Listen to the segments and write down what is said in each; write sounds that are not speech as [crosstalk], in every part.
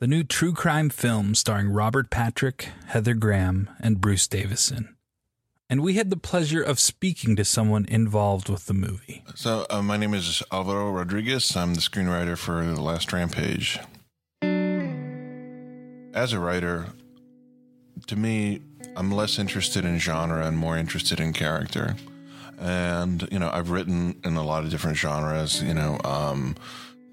the new true crime film starring Robert Patrick, Heather Graham, and Bruce Davison. And we had the pleasure of speaking to someone involved with the movie. So, uh, my name is Alvaro Rodriguez. I'm the screenwriter for The Last Rampage. As a writer, to me, I'm less interested in genre and more interested in character. And, you know, I've written in a lot of different genres, you know, um,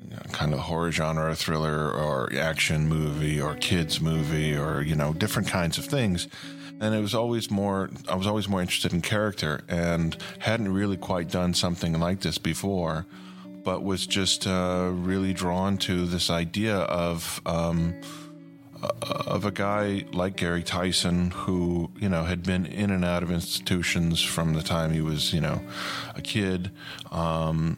you know, kind of horror genre, thriller, or action movie, or kids movie, or, you know, different kinds of things. And it was always more i was always more interested in character and hadn't really quite done something like this before but was just uh, really drawn to this idea of um, of a guy like Gary Tison who you know had been in and out of institutions from the time he was you know a kid um,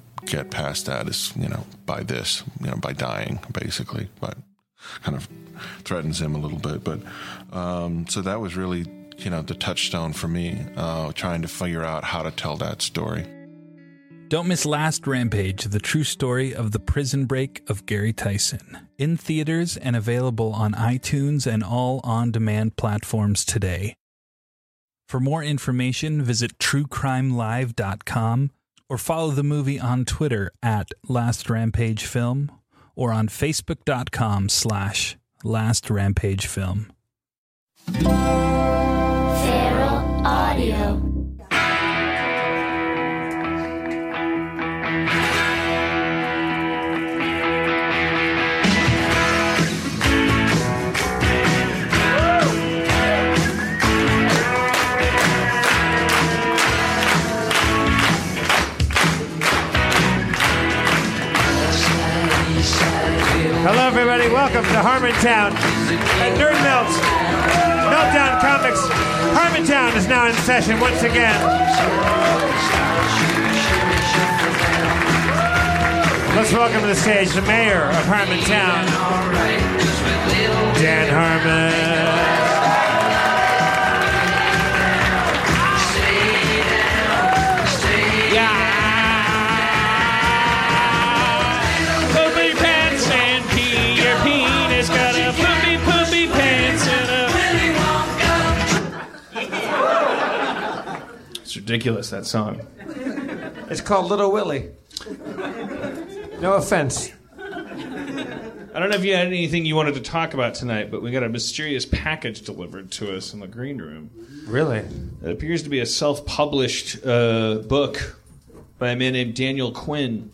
get past that is, you know, by this, you know, by dying, basically. But kind of threatens him a little bit. But um, so that was really, you know, the touchstone for me, uh, trying to figure out how to tell that story. Don't miss Last Rampage, the true story of the prison break of Gary Tison. In theaters and available on iTunes and all on demand platforms today. For more information, visit truecrimelive.com or follow the movie on Twitter at Last Rampage Film or on Facebook.com slash Last Rampage Film. Feral Audio. Hello, everybody. Welcome to Harmontown at Nerd Melt. Meltdown Comics. Harmontown is now in session once again. Let's welcome to the stage the mayor of Harmontown, Dan Harmon. It's ridiculous that song. It's called Little Willie. No offense. I don't know if you had anything you wanted to talk about tonight, but we got a mysterious package delivered to us in the green room. Really? It appears to be a self published uh, book by a man named Daniel Quinn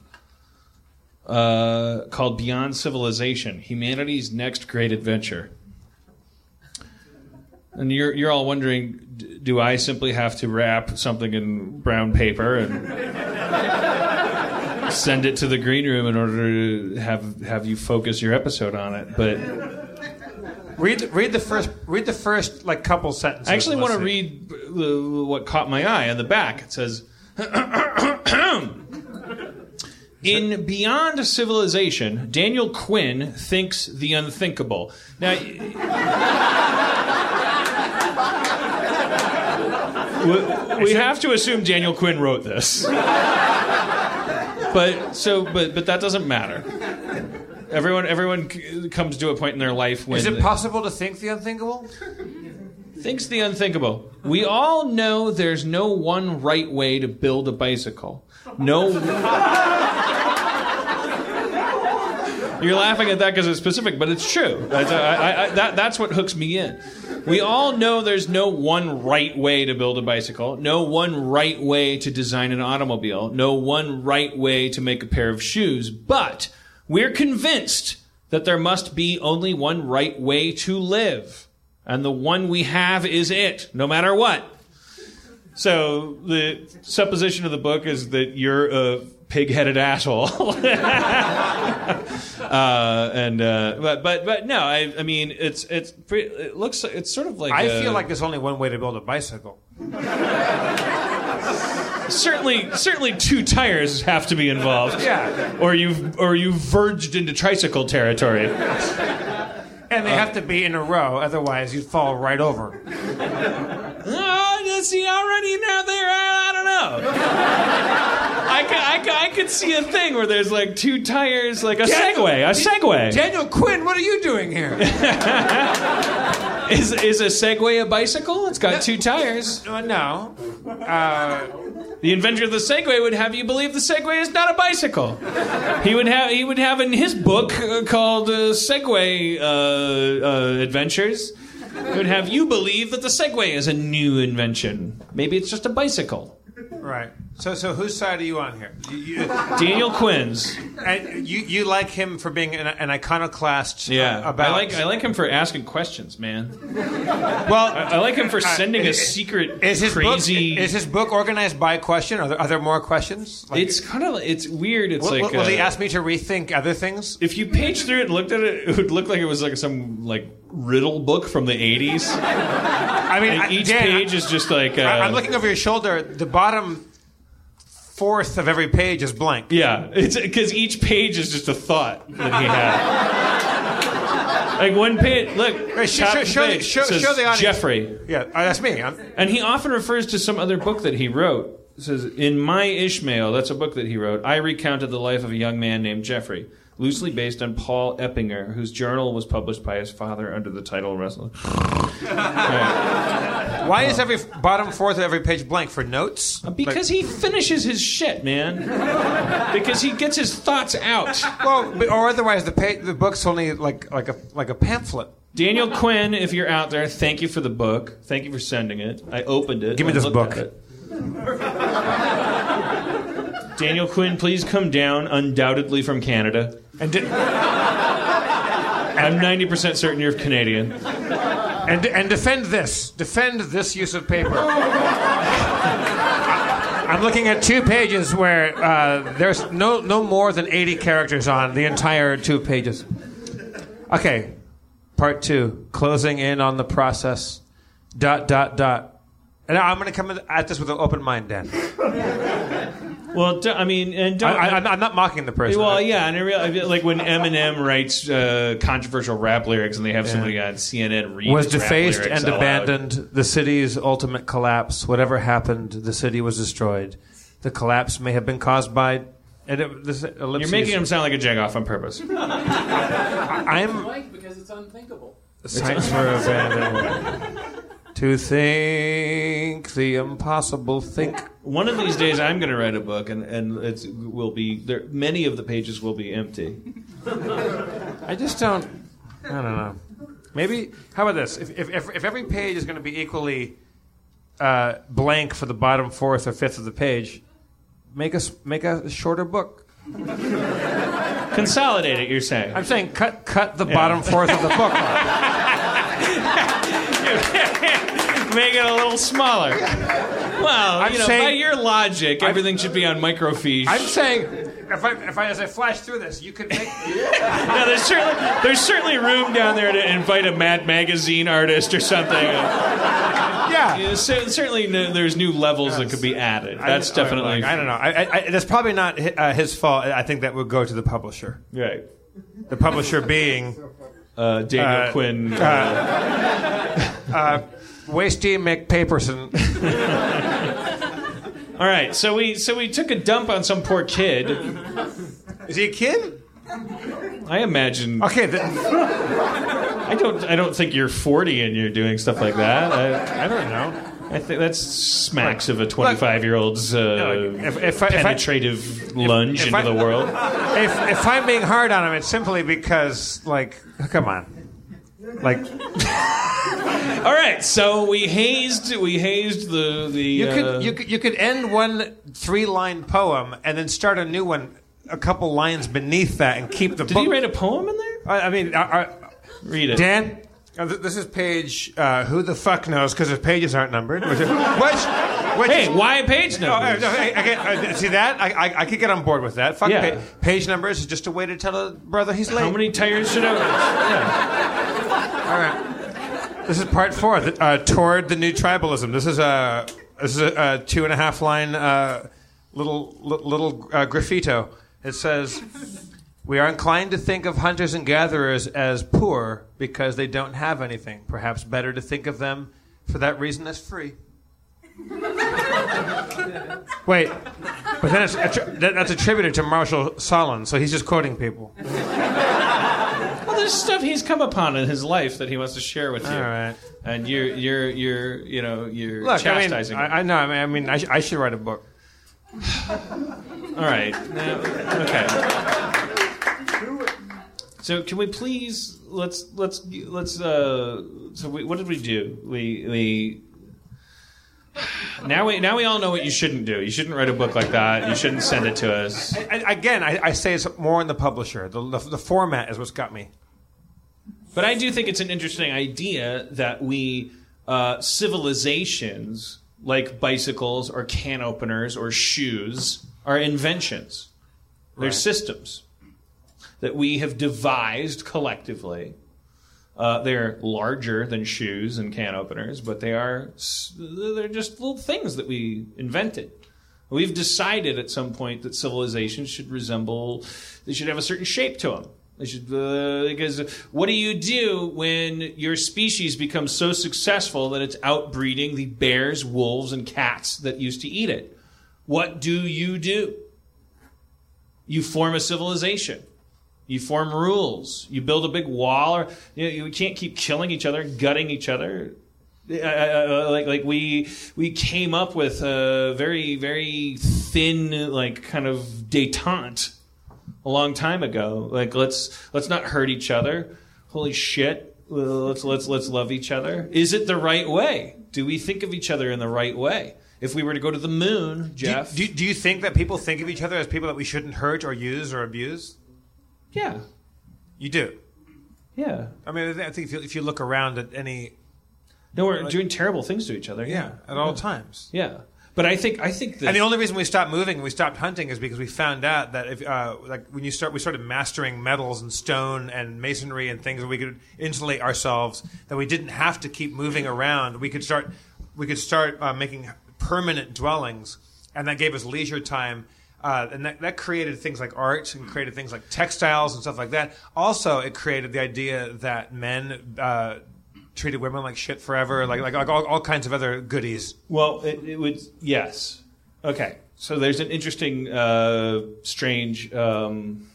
uh, called Beyond Civilization Humanity's Next Great Adventure. And you're, you're all wondering d- do I simply have to wrap something in brown paper and [laughs] send it to the green room in order to have, have you focus your episode on it? But Read read the first read the first like couple sentences. I actually want to read the, what caught my eye on the back. It says, [clears throat] "In Beyond Civilization, Daniel Quinn thinks the unthinkable." Now, we, we have to assume Daniel Quinn wrote this, but so but but that doesn't matter. Everyone everyone c- comes to a point in their life when Is it possible to think the unthinkable? thinks the unthinkable. We all know there's no one right way to build a bicycle. No. You're laughing at that because it's specific, but it's true. That's, I, I, that, that's what hooks me in. We all know there's no one right way to build a bicycle, no one right way to design an automobile, no one right way to make a pair of shoes, but we're convinced that there must be only one right way to live. And the one we have is it, no matter what. So the supposition of the book is that you're a pig-headed asshole, [laughs] uh, and uh, but but but no, I I mean it's it's pretty, it looks it's sort of like I uh, feel like there's only one way to build a bicycle. certainly certainly two tires have to be involved, Yeah. or you've or you've verged into tricycle territory. And they have to be in a row, otherwise you'd fall right over. Oh, see, already now there, I, don't know. I could, I, I could see a thing where there's like two tires, like a Segway, a Segway. Daniel Quinn, what are you doing here? [laughs] Is, is a Segway a bicycle? It's got two tires. Uh, no. Uh, The inventor of the Segway would have you believe the Segway is not a bicycle. He would have he would have in his book uh, called uh, Segway uh, uh, Adventures. He would have you believe that the Segway is a new invention. Maybe it's just a bicycle. right. So, so whose side are you on here? You, you, Daniel Quinn's. and you, you like him for being an, an iconoclast? uh, Yeah, about I like I like him for asking questions, man. Well, I like him for sending uh, a secret is his crazy. book is his book organized by question? Are there, are there more questions? Like, it's kind of it's weird. It's will, like will he uh, ask me to rethink other things? if you page through it and looked at it, it would look like it was like some like riddle book from the '80s. I mean, I- Like each Dan, page is just like uh, I, I'm looking over your shoulder. The bottom fourth of every page is blank. Yeah, it's because each page is just a thought that he had. [laughs] like one page, look, top show- show the- page show- says show the audience. Jeffrey, Yeah, uh, that's me. I'm, and he often refers to some other book that he wrote. says in my Ishmael, that's a book that he wrote. I recounted the life of a young man named Jeffrey, loosely based on Paul Eppinger, whose journal was published by his father under the title Wrestler. [laughs] Why is every bottom fourth of every page blank for notes? Uh, because he finishes his shit, man. because he gets his thoughts out. well, but- or otherwise the pa- the book's only like like a like a pamphlet. Daniel Quinn, if you're out there, thank you for the book. Thank you for sending it. I opened it. Give me this book. Daniel Quinn, please come down, undoubtedly from Canada. And I'm 90% certain you're Canadian. and and defend this. Defend this use of paper. I'm looking at two pages where uh, there's no no more than 80 characters on the entire two pages. Okay, part two, closing in on the process. Dot dot dot. And I'm going to come at this with an open mind, Dan. Well, d- I mean, and I, don't. I, I'm not- I'm not mocking the person. well, yeah, and I real, like when Eminem writes uh, controversial rap lyrics and they have somebody on CNN read was his defaced lyrics and out abandoned. The city's ultimate collapse. Whatever happened, the city was destroyed. The collapse may have been caused by. And it, this ellipses- You're making him sound like a jagoff on purpose. [laughs] I'm Like because it's unthinkable. signs for abandonment. [laughs] to think the impossible. Think. One of these days, I'm going to write a book, and and it will be there. Many of the pages will be empty. I just don't. I don't know. Maybe. How about this? If if if, if every page is going to be equally uh, blank for the bottom fourth or fifth of the page, make us make a shorter book. Consolidate it. You're saying. I'm saying cut cut the bottom fourth of the book. off. [laughs] Make it a little smaller. Well, I'm you know, saying- by your logic, everything should be on microfiche. I'm saying if I if I as I flash through this, you could make. [laughs] No, there's certainly there's certainly room down there to invite a Mad Magazine artist or something. yeah. Yeah, cer- certainly, no, there's new levels that could be added. That's I- definitely. I, don't know. I, I, I, that's probably not hi- uh, his fault. I think that would go to the publisher. Right. The publisher being Uh, Daniel Uh, Quinn. uh, Wasty McPaperson. [laughs] all right, so we so we took a dump on some poor kid. Is he a kid? I imagine. Okay. Th- I don't. I don't think you're 40 and you're doing stuff like that. I, I don't know. I think that's smacks of a 25 year old's uh, If, if, I, if, I, penetrative lunge into I- the world. if, if I'm being hard on him, it's simply because, like, come on. Like, All right, so we hazed. We hazed the the. you uh, could, you could you could end one three line poem and then start a new one a couple lines beneath that and keep the Did book. he write a poem in there? I, I mean, uh, uh, Read it. Dan, uh, this is page. Uh, who the fuck knows? Because the pages aren't numbered. Which, which, which Hey, why page uh, numbers? no, I, I get- uh, see that? I, I, I could get on board with that. Fuck Yeah. pa- page numbers is just a way to tell a brother he's late. How many tires should I? Know? [laughs] All right. This is part four. Uh, toward the new tribalism. This is a this is a, a two and a half line uh, little li- little uh, graffito. It says, "We are inclined to think of hunters and gatherers as poor because they don't have anything. Perhaps better to think of them for that reason as free." [laughs] Wait, but then it's attri- that's attributed to Marshall Sahlins, so he's just quoting people. There's stuff he's come upon in his life that he wants to share with you. All right. And you're you're you're you know you're Look, I mean, chastising. him. I, I know. I mean, I, mean I, sh- I should write a book. All right. Now, okay. So can we please let's let's let's uh so we, what did we do? We we now we now we all know what you shouldn't do. You shouldn't write a book like that. You shouldn't send it to us. I, again, I, I say it's more in the publisher. The, the, the format is what's got me. But I do think it's an interesting idea that we uh, civilizations like bicycles or can openers or shoes are inventions. They're systems that we have devised collectively. Uh, they're larger than shoes and can openers, but they are they're just little things that we invented. We've decided at some point that civilizations should resemble, they should have a certain shape to them. Uh, because what do you do when your species becomes so successful that it's outbreeding the bears, wolves, and cats that used to eat it? What do you do? You form a civilization. You form rules. You build a big wall, or you, know, you can't keep killing each other, gutting each other. Uh, uh, like like we we came up with a very very thin like kind of detente a long time ago. Like let's let's not hurt each other. Holy shit. Let's let's let's love each other. Is it the right way? Do we think of each other in the right way? If we were to go to the moon, Jeff. Do, do you think that people think of each other as people that we shouldn't hurt or use or abuse? yeah. You do. Yeah. I mean, I think if you, if you look around at any, No, we're doing terrible things to each other. yeah, at all times. Yeah. But I think I think that And the only reason we stopped moving and we stopped hunting is because we found out that if uh, like when you start we started mastering metals and stone and masonry and things we could insulate ourselves that we didn't have to keep moving around. We could start we could start uh, making permanent dwellings, and that gave us leisure time. Uh, and that, that created things like art and created things like textiles and stuff like that. Also, it created the idea that men uh, treated women like shit forever, like like, like all, all kinds of other goodies. Well, it, it would yes. Okay, so there's an interesting, uh, strange um,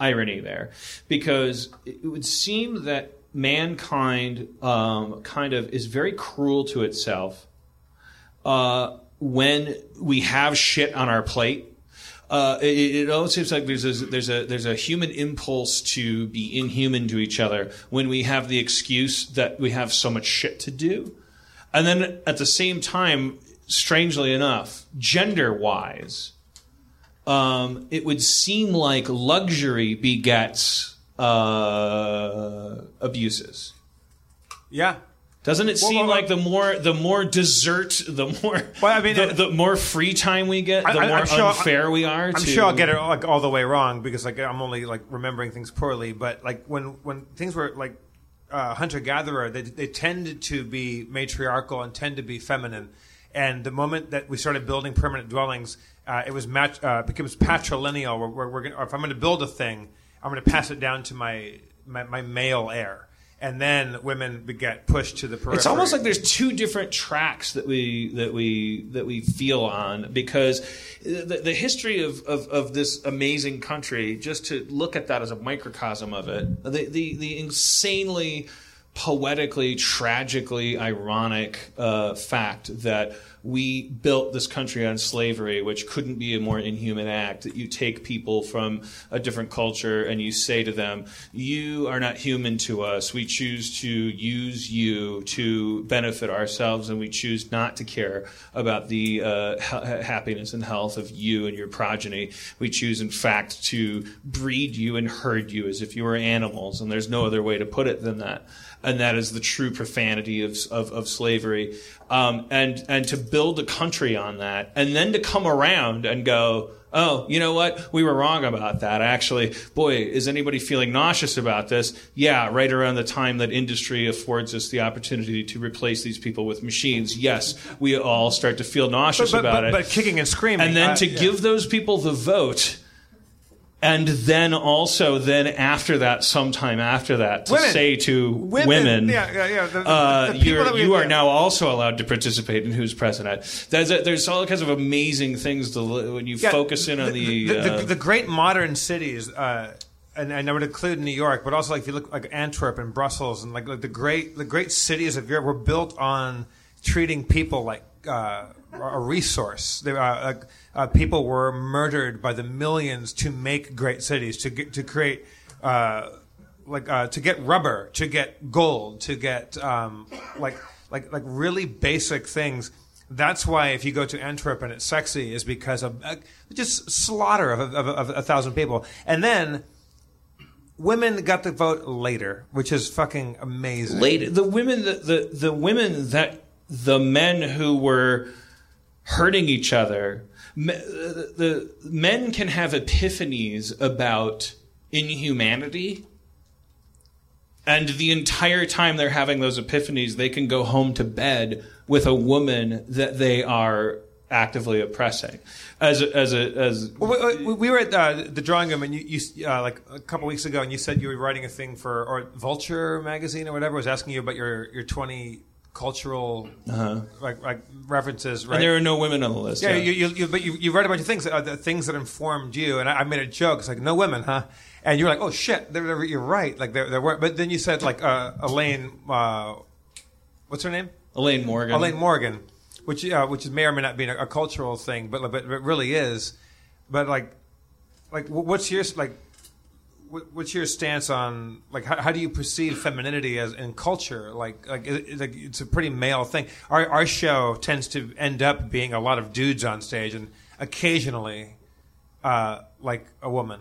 irony there, because it would seem that mankind um, kind of is very cruel to itself uh, when we have shit on our plate. Uh, it, it almost seems like there's a, there's a there's a human impulse to be inhuman to each other when we have the excuse that we have so much shit to do. And then at the same time, strangely enough, gender wise, um, it would seem like luxury begets uh, abuses. Yeah, Doesn't it seem well, like the more the more dessert, the more Well, I mean, the, the more free time we get, the I- I- more sure- unfair we are. I'm to, sure I'll get it like all the way wrong because like I'm only like remembering things poorly. But like when when things were like uh, hunter gatherer, they they tended to be matriarchal and tend to be feminine. And the moment that we started building permanent dwellings, uh, it was mat- uh, becomes patrilineal. Where, where we're gonna, if I'm going to build a thing, I'm going to pass it down to my, my my male heir, and then women get pushed to the periphery. It's almost like there's two different tracks that we that we that we feel on because the, the history of, of, of this amazing country, just to look at that as a microcosm of it, the the, the insanely poetically, tragically ironic uh, fact that we built this country on slavery, which couldn't be a more inhuman act. That you take people from a different culture and you say to them, You are not human to us. We choose to use you to benefit ourselves, and we choose not to care about the uh, ha- happiness and health of you and your progeny. We choose, in fact, to breed you and herd you as if you were animals, and there's no other way to put it than that and that is the true profanity of, of, of slavery. Um, and, and to build a country on that, and then to come around and go, oh, you know what? We were wrong about that. Actually, boy, is anybody feeling nauseous about this? Yeah, right around the time that industry affords us the opportunity to replace these people with machines, yes, we all start to feel nauseous but, about but, it. but kicking and screaming, and then uh, to yeah. give those people the vote and then also then after that sometime after that to Women. say to women, Women, yeah, yeah, yeah, the- uh, the you're, we- you are yeah. now also allowed to participate in who's president there's, a, there's all kinds of amazing things to when you Yeah, focus in on the, the, uh, the, the great modern cities, uh, and, and I would include New York, but also like if you look like Antwerp and Brussels and like, like the great the great cities of Europe were built on treating people like uh, a resource. They, uh, uh, people were murdered by the millions to make great cities to get, to create. Uh, like uh, to get rubber, to get gold, to get um, like like like really basic things. That's why if you go to Antwerp and it's sexy, is because of uh, just slaughter of, of, of a thousand people, and then women got the vote later, which is fucking amazing. later the women the, the the women that the men who were hurting each other. Me- the, the men can have epiphanies about inhumanity. And the entire time they're having those epiphanies they can go home to bed with a woman that they are actively oppressing. As a, as a as Well, we, we were at uh, the drawing room, and you, you uh, like a couple weeks ago, and you said you were writing a thing for or Vulture magazine or whatever was asking you about your your twenty cultural like like references, right? Uh-huh. And there are no women on the list. Yeah, yeah. You, you, you, but you, you read a bunch of things, uh, the things that informed you, and I, I made a joke. It's like no women, huh? And you were like, oh shit, there, there, you're right. Like there, there were, but then you said like uh, Elaine, uh, what's her name? Elaine Morgan. Elaine Morgan, which uh, which may or may not be a, a cultural thing, but but it really is. But like, like what's your like, what's your stance on like how, how do you perceive femininity as in culture? Like like, it, like it's a pretty male thing. Our our show tends to end up being a lot of dudes on stage, and occasionally, uh, like a woman.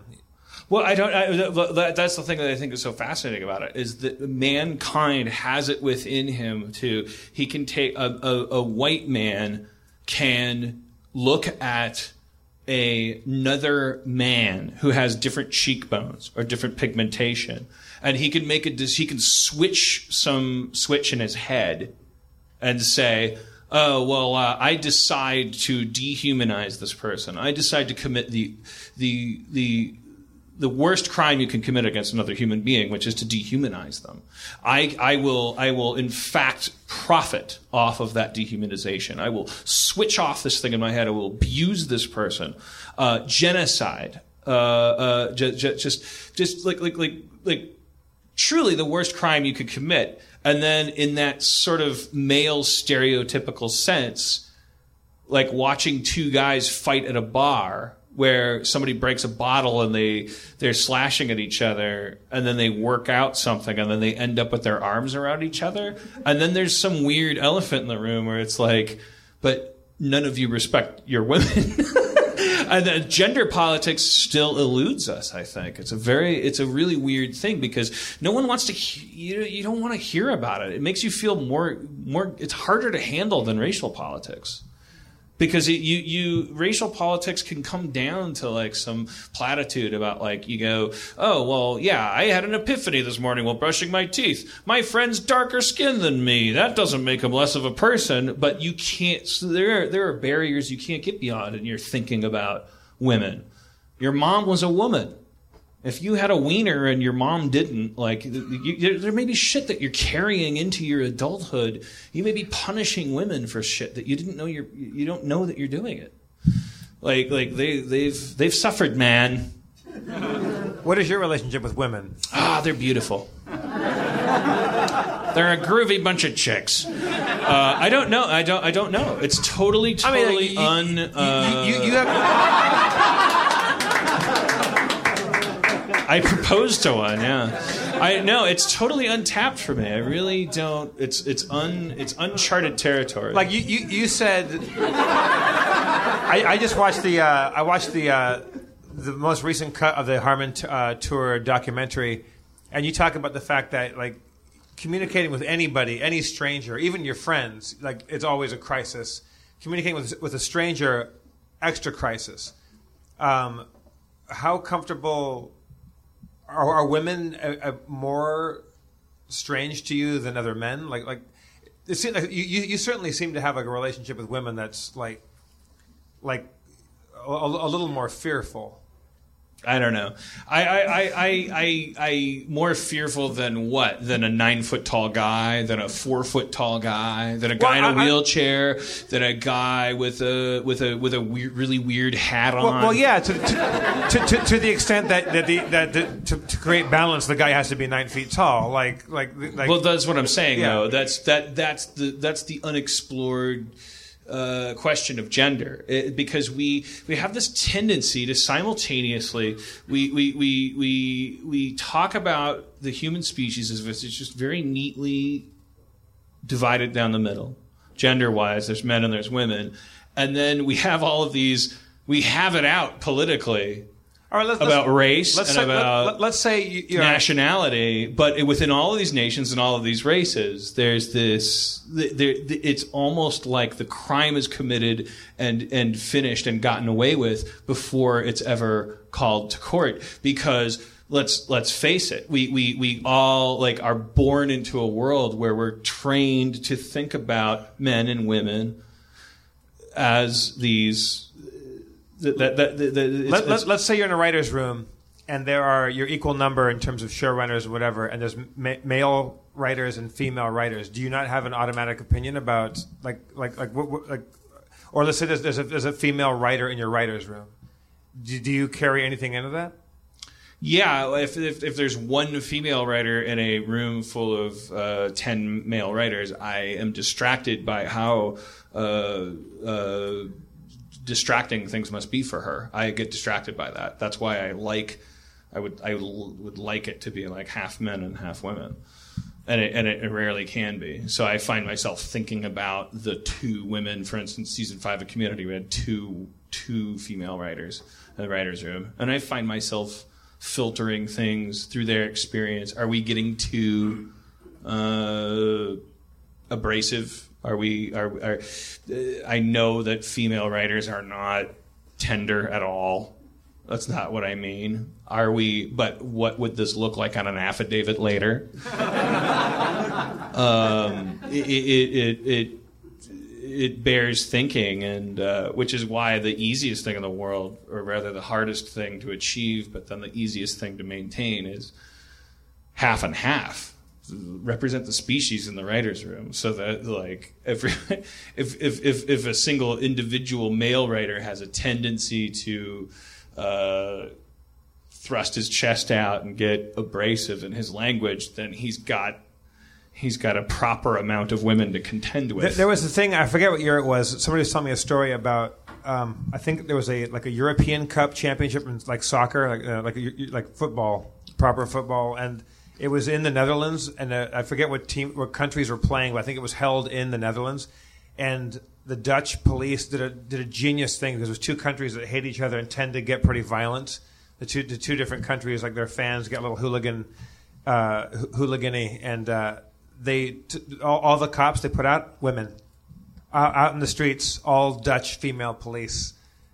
Well, I don't. I, that's the thing that I think is so fascinating about it is that mankind has it within him to. He can take a, a, a white man can look at a, another man who has different cheekbones or different pigmentation, and he can make a. He can switch some switch in his head and say, "Oh well, uh, I decide to dehumanize this person. I decide to commit the the the the worst crime you can commit against another human being, which is to dehumanize them. I I will I will in fact profit off of that dehumanization. I will switch off this thing in my head. I will abuse this person. Uh, genocide. Uh, uh, ju- ju- just just like like like like truly the worst crime you could commit. And then in that sort of male stereotypical sense, like watching two guys fight at a bar where somebody breaks a bottle and they they're slashing at each other and then they work out something and then they end up with their arms around each other. And then there's some weird elephant in the room where it's like but none of you respect your women. [laughs] And the gender politics still eludes us i think. It's a very it's a really weird thing because no one wants to you, you don't want to hear about it. It makes you feel more more it's harder to handle than racial politics because it, you you racial politics can come down to like some platitude about like you go oh well yeah I had an epiphany this morning while brushing my teeth. My friend's darker skinned than me. That doesn't make him less of a person. But you can't so there are, there are barriers you can't get beyond and you're thinking about women. Your mom was a woman if you had a wiener and your mom didn't, like, you, there, may be shit that you're carrying into your adulthood. You may be punishing women for shit that you didn't know you're, you don't know that you're doing it. Like, like they, they've, they've suffered, man. What is your relationship with women? Ah, they're beautiful. They're a groovy bunch of chicks. Uh, I don't know. I don't. I don't know. It's totally, I mean, totally you- un. Uh, you, you, you have. I proposed to one. Yeah, I no. It's totally untapped for me. I really don't. It's it's un. It's uncharted territory. Like you, you, you said. I, I just watched the. Uh, I watched the uh, the most recent cut of the Harmon t- uh, tour documentary, and you talk about the fact that like communicating with anybody, any stranger, even your friends, like it's always a crisis. Communicating with with a stranger, extra crisis. Um, how comfortable are, are women uh, uh, more strange to you than other men? Like, like it seems like you, you, you certainly seem to have like a relationship with women that's like, like a, a little more fearful. I don't know. I I, I, I, I I more fearful than what? Than a nine foot tall guy, than a four foot tall guy, than a guy Well, in a I- I- wheelchair, than a guy with a with a with a weird, really weird hat on. Well, well yeah, to, to, to, to, to the extent that, that, the, that the, to, to create balance, the guy has to be nine feet tall. Like, like, like. Well, that's what I'm saying, Yeah. though. That's that that's the that's the unexplored uh, question of gender, It- because we we have this tendency to simultaneously we we we we we talk about the human species as if it's just very neatly divided down the middle, gender wise. There's men and there's women, and then we have all of these. We have it out politically All right, let's, about let's, race let's and say, about let, us say you, nationality, but within all of these nations and all of these races, there's this. There, it's almost like the crime is committed and and finished and gotten away with before it's ever called to court. Because let's let's face it, we we we all like are born into a world where we're trained to think about men and women as these. That, that, that, that, it's- let, it's- let, us say you're in a writer's room and there are your equal number in terms of showrunners or whatever, and there's ma- male writers and female writers. Do you not have an automatic opinion about like like like what, what like, or let's say there's, there's a there's a female writer in your writers' room. Do, do you carry anything into that? Yeah, if, if, if there's one female writer in a room full of uh, 10 male writers, I am distracted by how uh, uh, distracting things must be for her. I get distracted by that. That's why I like, I would, I would like it to be like half men and half women. And it, and it rarely can be. So I find myself thinking about the two women, for instance, season five of Community, we had two, two female writers in the writer's room. And I find myself filtering things through their experience. Are we getting too uh, abrasive? Are we? Are, are I know that female writers are not tender at all. That's not what I mean. Are we? But what would this look like on an affidavit later? [laughs] um, it, it, it, it it bears thinking, and uh, which is why the easiest thing in the world, or rather the hardest thing to achieve, but then the easiest thing to maintain, is half and half. Represent the species in the writers' room, so that like if if if if, if a single individual male writer has a tendency to uh, thrust his chest out and get abrasive in his language, then he's got he's got a proper amount of women to contend with. There, there was a thing I forget what year it was. Somebody was telling me a story about. Um, I think there was a like a European Cup championship in like soccer, like uh, like a, like football, proper football, and it was in the Netherlands. And uh, I forget what team, what countries were playing, but I think it was held in the Netherlands. And the Dutch police did a did a genius thing because there's two countries that hate each other and tend to get pretty violent. The two the two different countries, like their fans, get a little hooligan, uh, hooligany, and uh, they t- all, all, the cops they put out women uh, out in the streets, all Dutch female police.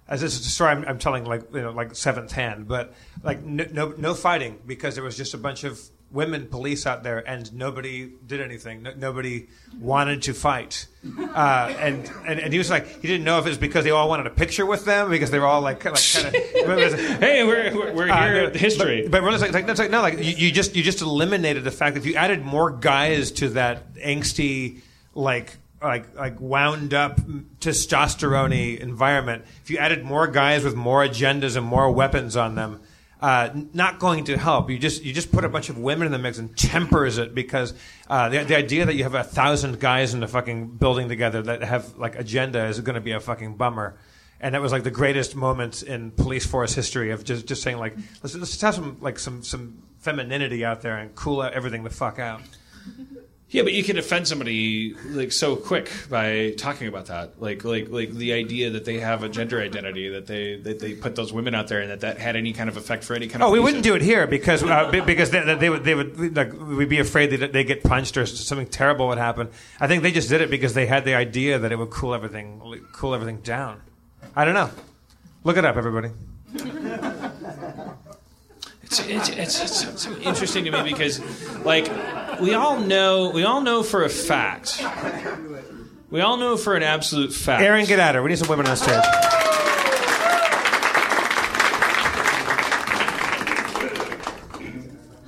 As this is a story I'm, I'm, telling, like you know, like seventh hand, but like no, no, no fighting because there was just a bunch of women police out there, and nobody did anything. No, nobody wanted to fight, uh, and, and and he was like, he didn't know if it was because they all wanted a picture with them because they were all like, like kind of. [laughs] hey, we're we're, we're uh, here. history, but, but really, like, like, like no, like you, you just you just eliminated the fact that if you added more guys to that angsty, like like like wound up testosterone environment. If you added more guys with more agendas and more weapons on them uh, not going to help. You just you just put a bunch of women in the mix and tempers it because uh, the, the idea that you have a thousand guys in the fucking building together that have like agenda is going to be a fucking bummer. And that was like the greatest moment in police force history of just just saying like let's let's have some like some some femininity out there and cool everything the fuck out. Yeah, but you can offend somebody like so quick by talking about that. Like like like the idea that they have a gender identity that they that they put those women out there and that that had any kind of effect for any kind of. Oh, we wouldn't do it here because uh, because they, they, would they would like we'd be afraid that they get punched or something terrible would happen. I think they just did it because they had the idea that it would cool everything cool everything down. I don't know. Look it up, everybody. It's, it's, it's, it's, so interesting to me because, like, we all know we all know for a fact, we all know for an absolute fact. Erin McGathy. We need some women on stage.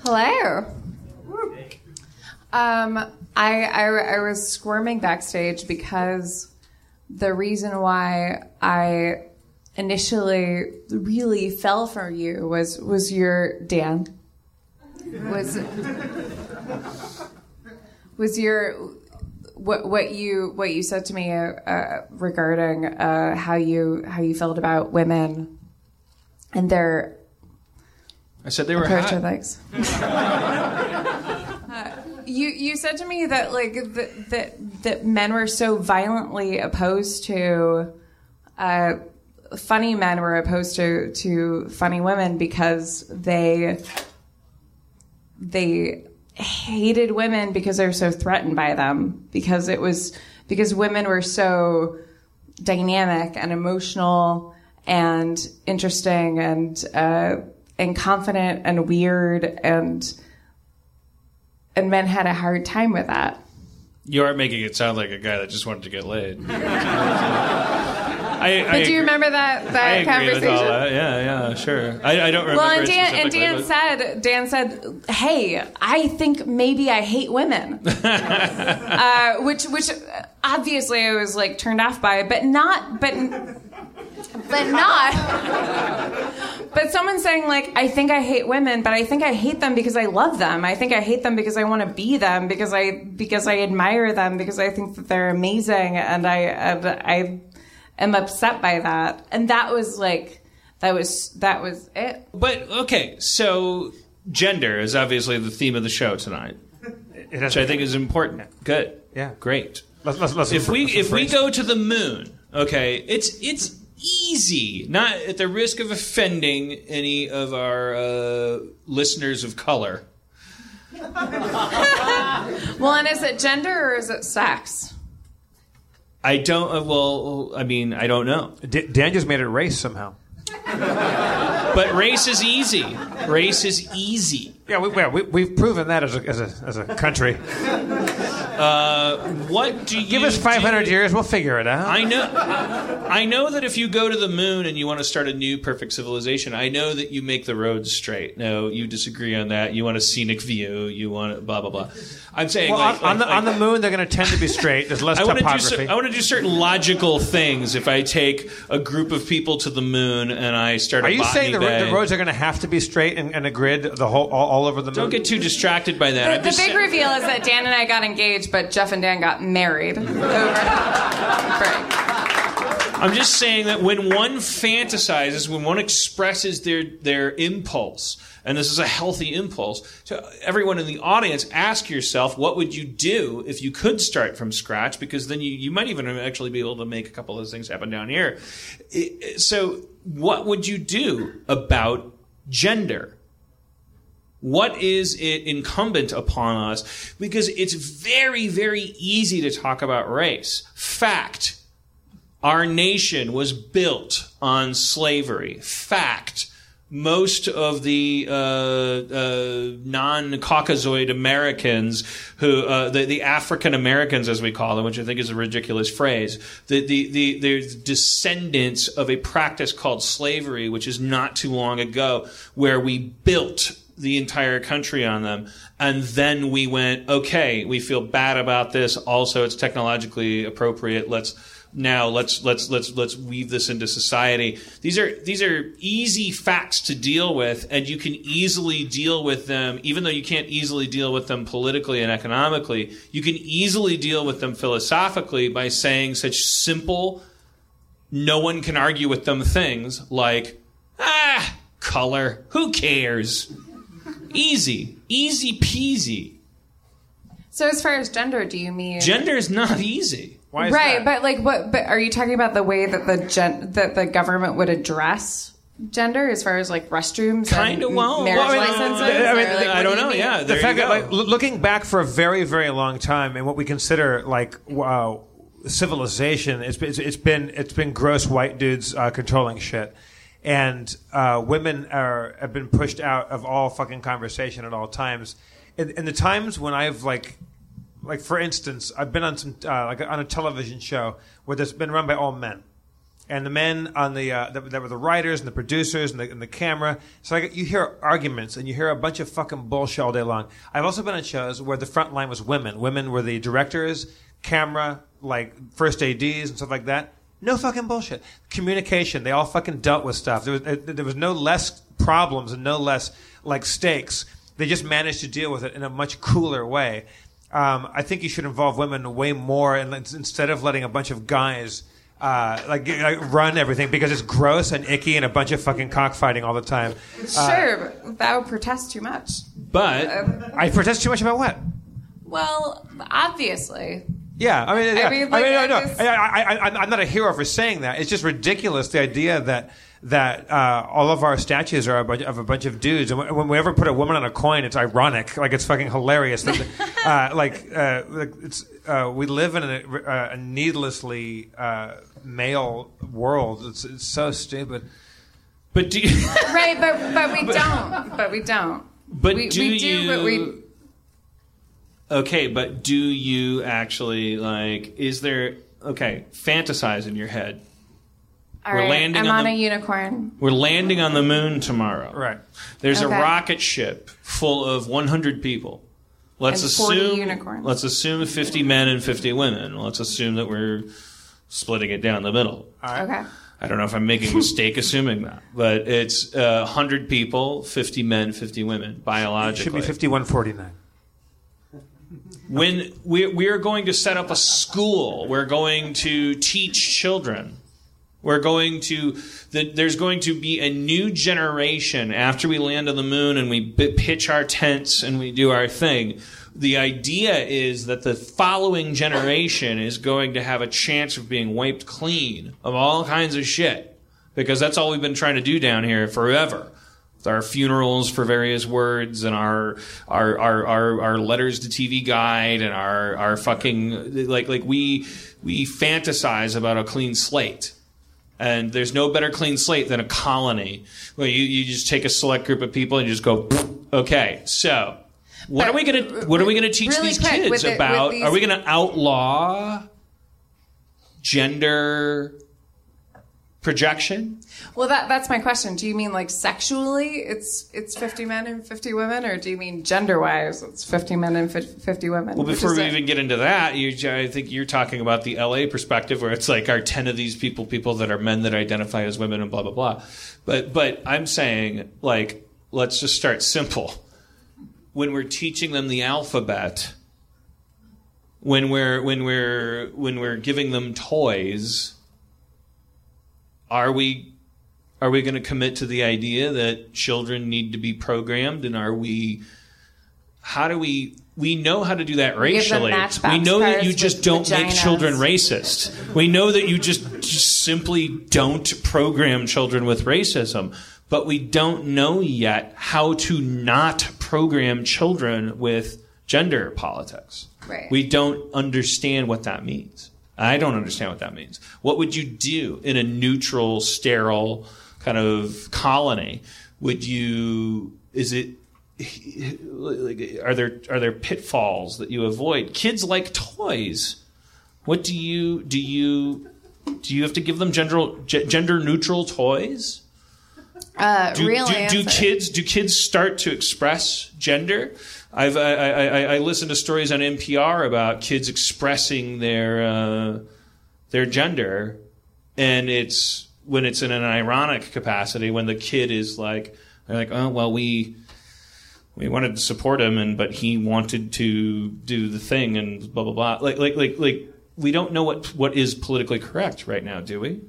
Hello. Um, I, I I was squirming backstage because the reason why I initially really fell for you was was your Dan was was your what what you what you said to me uh, regarding uh, how you how you felt about women and their I said they were hot. legs. [laughs] uh, you you said to me that like that that, that men were so violently opposed to uh, funny men were opposed to to funny women because they they hated women because they were so threatened by them because it was because women were so dynamic and emotional and interesting and uh, and confident and weird and and men had a hard time with that. You are making it sound like a guy that just wanted to get laid. [laughs] I, But do you remember that I that conversation? that. Yeah, yeah, sure. I, I don't remember. Well, and Dan, and Dan but- said, Dan said, "Hey, I think maybe I hate women," [laughs] uh, which, which obviously I was like turned off by, but not, but, but not. But someone saying like, "I think I hate women, but I think I hate them because I love them. I think I hate them because I want to be them, because I because I admire them, because I think that they're amazing, and I and I am upset by that." And that was like, that was that was it. But okay, so gender is obviously the theme of the show tonight, It has which I think is important. Good. Yeah. Great. Let's, let's, let's If we let's if we go to the moon, okay, it's it's easy. Not at the risk of offending any of our uh, listeners of color. [laughs] Well, and is it gender or is it sex? I don't. Uh, well, I mean, I don't know. D- Dan just made it race somehow. But race is easy. Race is easy. Yeah, we, yeah we, we've proven that as a, as a, as a country. [laughs] Uh, what do you Give us 500 do? years, we'll figure it out. I know. I know that if you go to the moon and you want to start a new perfect civilization, I know that you make the roads straight. No, you disagree on that. You want a scenic view. You want blah blah blah. I'm saying well, like, on, like- the, on the moon, they're going to tend to be straight. There's less [laughs] I want to do. topography. I want to do certain logical things. If I take a group of people to the moon and I start, a Are you saying the, the roads are going to have to be straight and, and a grid the whole all, all over the moon? Don't get too distracted by that. The, I'm the just big saying- reveal is that Dan and I got engaged, but Jeff and Dan got married over break. I'm just saying that when one fantasizes, when one expresses their their impulse, and this is a healthy impulse, to everyone in the audience, ask yourself, what would you do if you could start from scratch? Because then you, you might even actually be able to make a couple of those things happen down here. So, what would you do about gender? What is it incumbent upon us? Because it's very, very easy to talk about race. Fact. Our nation was built on slavery. Fact. Most of the uh, uh, non-Caucasoid Americans, who uh, the, the African Americans, as we call them, which I think is a ridiculous phrase, the the the they're descendants of a practice called slavery, which is not too long ago, where we built the entire country on them. And then we went, okay, we feel bad about this. Also, it's technologically appropriate. Let's now let's let's let's let's weave this into society. These are these are easy facts to deal with, and you can easily deal with them, even though you can't easily deal with them politically and economically. You can easily deal with them philosophically by saying such simple, no one can argue with them things like, ah, color, who cares? Easy, easy peasy. So, as far as gender, do you mean Gender is not easy. Why is right? that? But like, what? But are you talking about the way that the gen- that the government would address gender, as far as like restrooms, Kinda, and well, marriage well, I mean, licenses? I mean, or, like, I what don't do you know. mean? Yeah, the there fact you that, go. like, loo- looking back for a very, very long time, and what we consider like wow civilization, it's, it's, it's been it's been gross white dudes uh, controlling shit, and uh, women are have been pushed out of all fucking conversation at all times. In, in the times when I've like like for instance, I've been on some uh, like on a television show where that's been run by all men, and the men on the uh, that, that were the writers and the producers and the, and the camera. So like, you hear arguments and you hear a bunch of fucking bullshit all day long. I've also been on shows where the front line was women. Women were the directors, camera, like first ads and stuff like that. No fucking bullshit. Communication. They all fucking dealt with stuff. There was uh, there was no less problems and no less like stakes. They just managed to deal with it in a much cooler way. Um, I think you should involve women way more, and instead of letting a bunch of guys uh, like, like run everything because it's gross and icky and a bunch of fucking cockfighting all the time. Sure, but that would protest too much. But I protest too much about what? Well, obviously. Yeah, I mean, yeah. I mean, mean, like, no, I no. just- I, I, I, I'm not a hero for saying that. It's just ridiculous the idea that that uh, all of our statues are a bunch, of a bunch of dudes, and when when we ever put a woman on a coin, it's ironic, like it's fucking hilarious. That, [laughs] uh, like, uh, like it's uh, we live in a, uh, a needlessly uh, male world. It's, it's so stupid. but do you, [laughs] Right, but but we don't. But we don't. but we, do we do, you but we okay? But do you actually like? Is there okay? Fantasize in your head. All we're right, landing I'm on, on the, a unicorn. we're landing on the moon tomorrow. Right. There's Okay. a rocket ship full of 100 people. Let's And 40 assume unicorns. let's assume 50 men and 50 women. Let's assume that we're splitting it down the middle. Okay. I don't know if I'm making a mistake [laughs] assuming that, but it's uh, 100 people, 50 men, 50 women, biologically. Should be 5149. When we we are going to set up a school, we're going to teach children. We're going to the, there's going to be a new generation after we land on the moon and we pitch our tents and we do our thing. The idea is that the following generation is going to have a chance of being wiped clean of all kinds of shit because that's all we've been trying to do down here forever our funerals for various words and our our our our, our letters to TV guide and our our fucking like like we we fantasize about a clean slate. And there's no better clean slate than a colony where you, you just take a select group of people and you just go, okay, so what But are we gonna what are we gonna teach really these kids the- about? these- Are we gonna outlaw gender projection? Well, that that's my question. Do you mean like sexually, it's it's 50 men and 50 women, or do you mean gender wise, it's 50 men and 50 50 women? Well, before we a- even get into that, you, I think you're talking about the LA perspective, where it's like, are ten of these people people that are men that identify as women and blah blah blah. But but I'm saying like, let's just start simple. When we're teaching them the alphabet, when we're when we're when we're giving them toys, are we are we going to commit to the idea that children need to be programmed, and are we how do we we know how to do that racially. we know that you just don't make children racist. We know that you just, just simply don't program children with racism. But we don't know yet how to not program children with gender politics. Right. we don't understand what that means i don't understand what that means what would you do in a neutral sterile kind of colony would you is it like, are there are there pitfalls that you avoid? Kids like toys. What do you do you do you have to give them gender gender neutral toys? uh, Do, real do, do kids do kids start to express gender? I've I, I, I, listened to stories on NPR about kids expressing their uh, their gender, and it's when it's in an ironic capacity when the kid is like they're like oh well we we wanted to support him and but he wanted to do the thing and blah blah blah like like like like we don't know what what is politically correct right now do we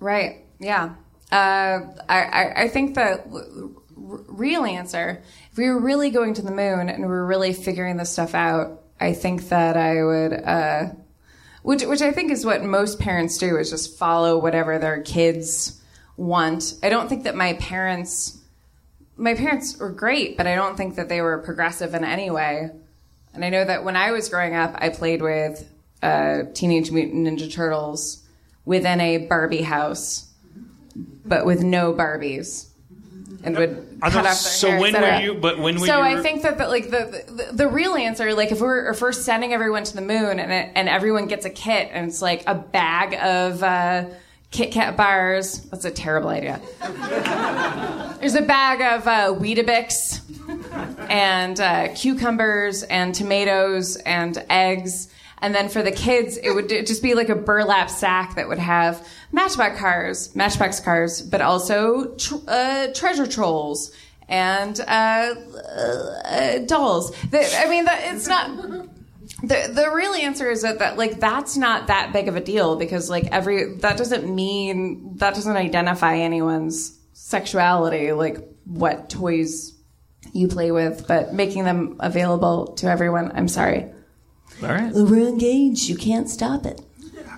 Right. Yeah. Uh, I, I, I think the r- real answer, if we were really going to the moon and we were really figuring this stuff out, I think that I would, uh, which, which I think is what most parents do, is just follow whatever their kids want. I don't think that my parents, my parents were great, but I don't think that they were progressive in any way. And I know that when I was growing up, I played with uh, Teenage Mutant Ninja Turtles within a Barbie house, but with no Barbies, and would cut off so hair, when were you but when were so you I think that the, like the, the the real answer, like if we're if we're sending everyone to the moon and it, and everyone gets a kit and it's like a bag of uh, Kit Kat bars. That's a terrible idea. [laughs] There's a bag of uh, Weetabix and uh, cucumbers and tomatoes and eggs. And then for the kids, it would just be like a burlap sack that would have Matchbox cars, Matchbox cars, but also tr- uh, treasure trolls and uh, uh, dolls. I mean, it's not. The the real answer is that, that like that's not that big of a deal because like every that doesn't mean that doesn't identify anyone's sexuality like what toys you play with, but making them available to everyone. I'm sorry. All right We're engaged. You can't stop it.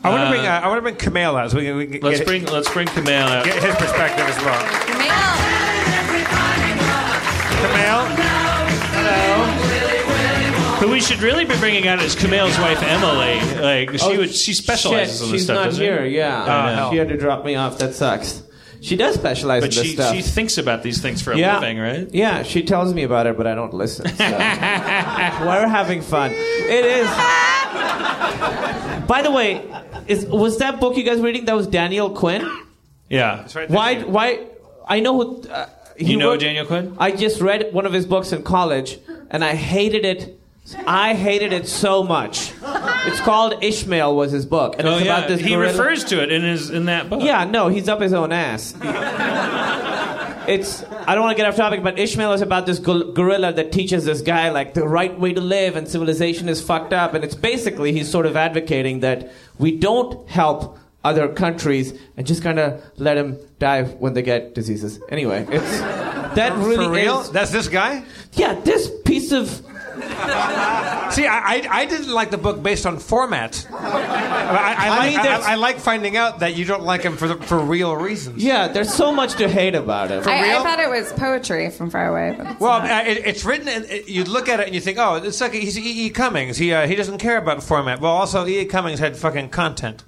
I want to bring. Uh, I want to bring Kumail out so we can, we can let's get, bring let's bring Kumail out get his perspective as well. Kumail, Who we should really be bringing out is Kumail's wife Emily. Like she Oh, would, she specializes Shit, in this she's stuff. not doesn't here. She? Yeah, I know. she had to drop me off. That sucks. She does specialize But in this she stuff. she thinks about these things for a yeah, living, right? Yeah, she tells me about it, but I don't listen. so. [laughs] We're having fun. It is. By the way, is was that book you guys reading? That was Daniel Quinn. Yeah. Why? Why? I know who. Uh, You know wrote- Daniel Quinn? I just read one of his books in college, and I hated it. I hated it so much. It's called Ishmael was his book, and Oh it's yeah. about this He gorilla- refers to it in his in that book. Yeah, no, he's up his own ass. It's I don't want to get off topic, but Ishmael is about this gor- gorilla that teaches this guy like the right way to live, and civilization is fucked up, and it's basically he's sort of advocating that we don't help other countries and just kind of let them die when they get diseases. Anyway, it's that really For real? is- That's this guy? yeah, this piece of [laughs] See, I, I, I didn't like the book based on format. I, I, I, like, mean, I, I like finding out that you don't like him for, the, for real reasons. yeah. There's so much to hate about it. I, I real? thought it was poetry from far away. But it's Well, not. uh, it, it's written. And it, you look at it and you think, oh, it's like he's E. E. Cummings. He uh, he doesn't care about format. Well, also E. E. Cummings had fucking content.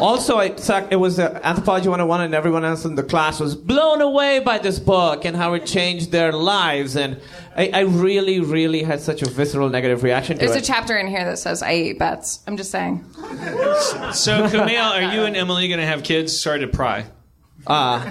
Also, I suck. It was uh, Anthropology 101, and everyone else in the class was blown away by this book and how it changed their lives. And I, I really, really had such a visceral negative reaction to it. There's a chapter in here that says I eat bets. I'm just saying. So Kumail, are you and Emily going to have kids? Sorry to pry. uh,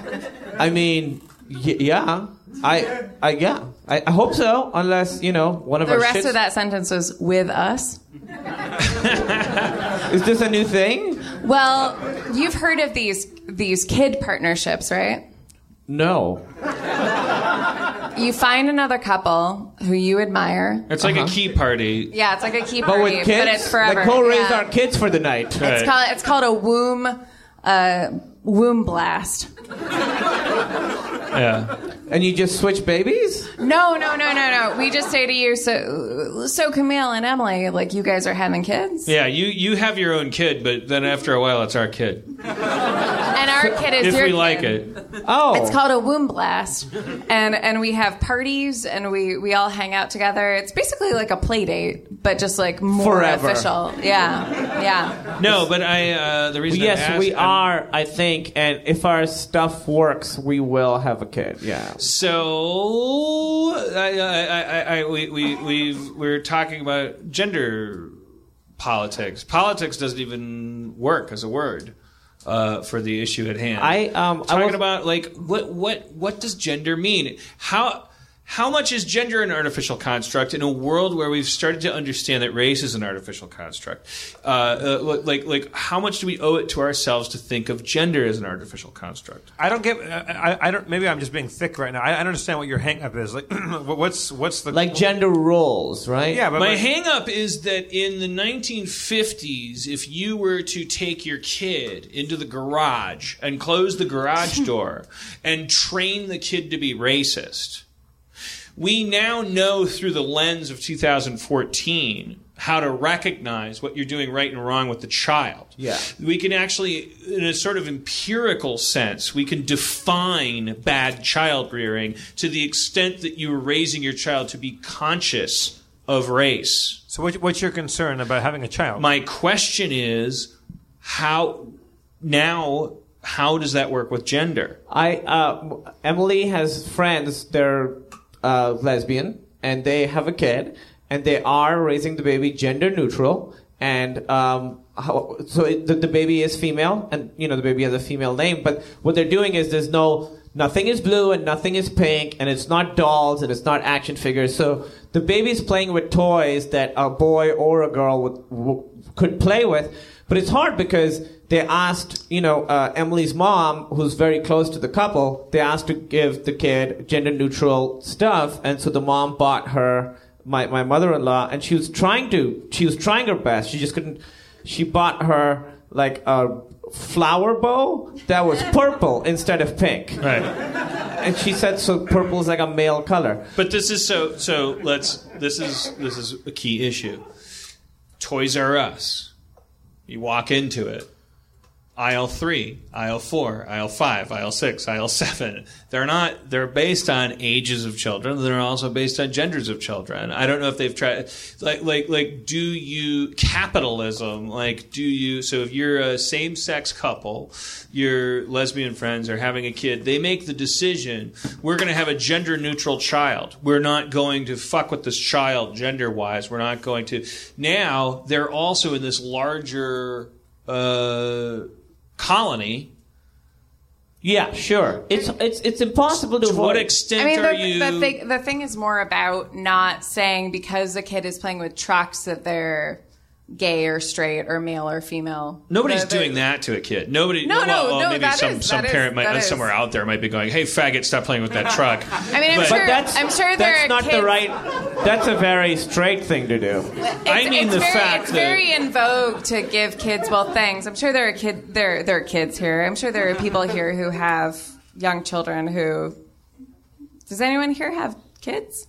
I mean, y- yeah. I, I, yeah. I, I hope so, unless, you know, one of The our rest shits- of that sentence was with us. [laughs] Is this a new thing? Well, you've heard of these these kid partnerships, right? No. You find another couple who you admire. It's like a key party. Yeah, it's like a key party, But party, with kids? but it's forever. Like, co-raise yeah. our kids for the night. It's Right. called it's called a womb uh, womb blast. Yeah. And you just switch babies? No, no, no, no, no. We just say to you, so so Kumail and Emily, like you guys are having kids, Yeah, you, you have your own kid, but then after a while, it's our kid. and our kid is If your we like it. Oh. It's called a womb blast, and and we have parties and we we all hang out together. It's basically like a play date, but just like more Forever. official. Yeah, yeah. No, but I, uh, the reason I Yes, asked, we I'm- are, I think, and if our stuff works, we will have a kid. Yeah. So I, I, I, I, we, we, we, we're talking about gender politics. Politics doesn't even work as a word uh, for the issue at hand. I, um, I talking was- about like what, what, what does gender mean? How, how much is gender an artificial construct in a world where we've started to understand that race is an artificial construct? Uh, uh, like, like, how much do we owe it to ourselves to think of gender as an artificial construct? I don't get. I, I don't. Maybe I'm just being thick right now. I, I don't understand what your hang up is. Like, [clears throat] what's what's the Like gender roles, right? Yeah, but My but- hang up is that in the 1950s, if you were to take your kid into the garage and close the garage [laughs] door and train the kid to be racist, we now know through the lens of 2014 how to recognize what you're doing right and wrong with the child. Yeah. We can actually, in a sort of empirical sense, we can define bad child rearing to the extent that you are raising your child to be conscious of race. So what, what's your concern about having a child? My question is how now how does that work with gender? I uh, Emily has friends. They're uh, lesbian, and they have a kid, and they are raising the baby gender neutral. And um, how, so it, the, the baby is female, and you know the baby has a female name. But what they're doing is there's no nothing is blue and nothing is pink, and it's not dolls and it's not action figures. So the baby's playing with toys that a boy or a girl would, could play with. But it's hard because they asked, you know, uh, Emily's mom, who's very close to the couple, they asked to give the kid gender neutral stuff, and so the mom bought her my, my mother-in-law, and she was trying to, she was trying her best. She just couldn't. She bought her like a flower bow that was [laughs] purple instead of pink, Right. and she said so purple is like a male color. But this is so so let's this is this is a key issue. Toys R Us. You walk into it. Aisle three, aisle four, aisle five, aisle six, aisle [laughs] seven. They're not they're based on ages of children. They're also based on genders of children. I don't know if they've tried like like like do you capitalism, like do you so if you're a same sex couple, your lesbian friends are having a kid, they make the decision, we're gonna have a gender neutral child. We're not going to fuck with this child gender wise. We're not going to now they're also in this larger uh, colony. Yeah, sure. It's it's it's impossible to To what extent I mean, are the, you? the thing the thing is more about not saying because the kid is playing with trucks that they're gay or straight or male or female. Nobody's the- doing that to a kid. Nobody. No, well, no, well, no, Maybe that some is- some that is- parent might, that is. somewhere out there might be going, "Hey, faggot, stop playing with that [laughs] truck." I mean, I'm But- sure. But that's I'm sure that's not kids, the right. That's a very straight thing to do. I It's- mean it's the very, fact it's that- very in vogue to give kids well things. I'm sure there are kid there there are kids here. I'm sure there are people here who have young children who. Does anyone here have kids?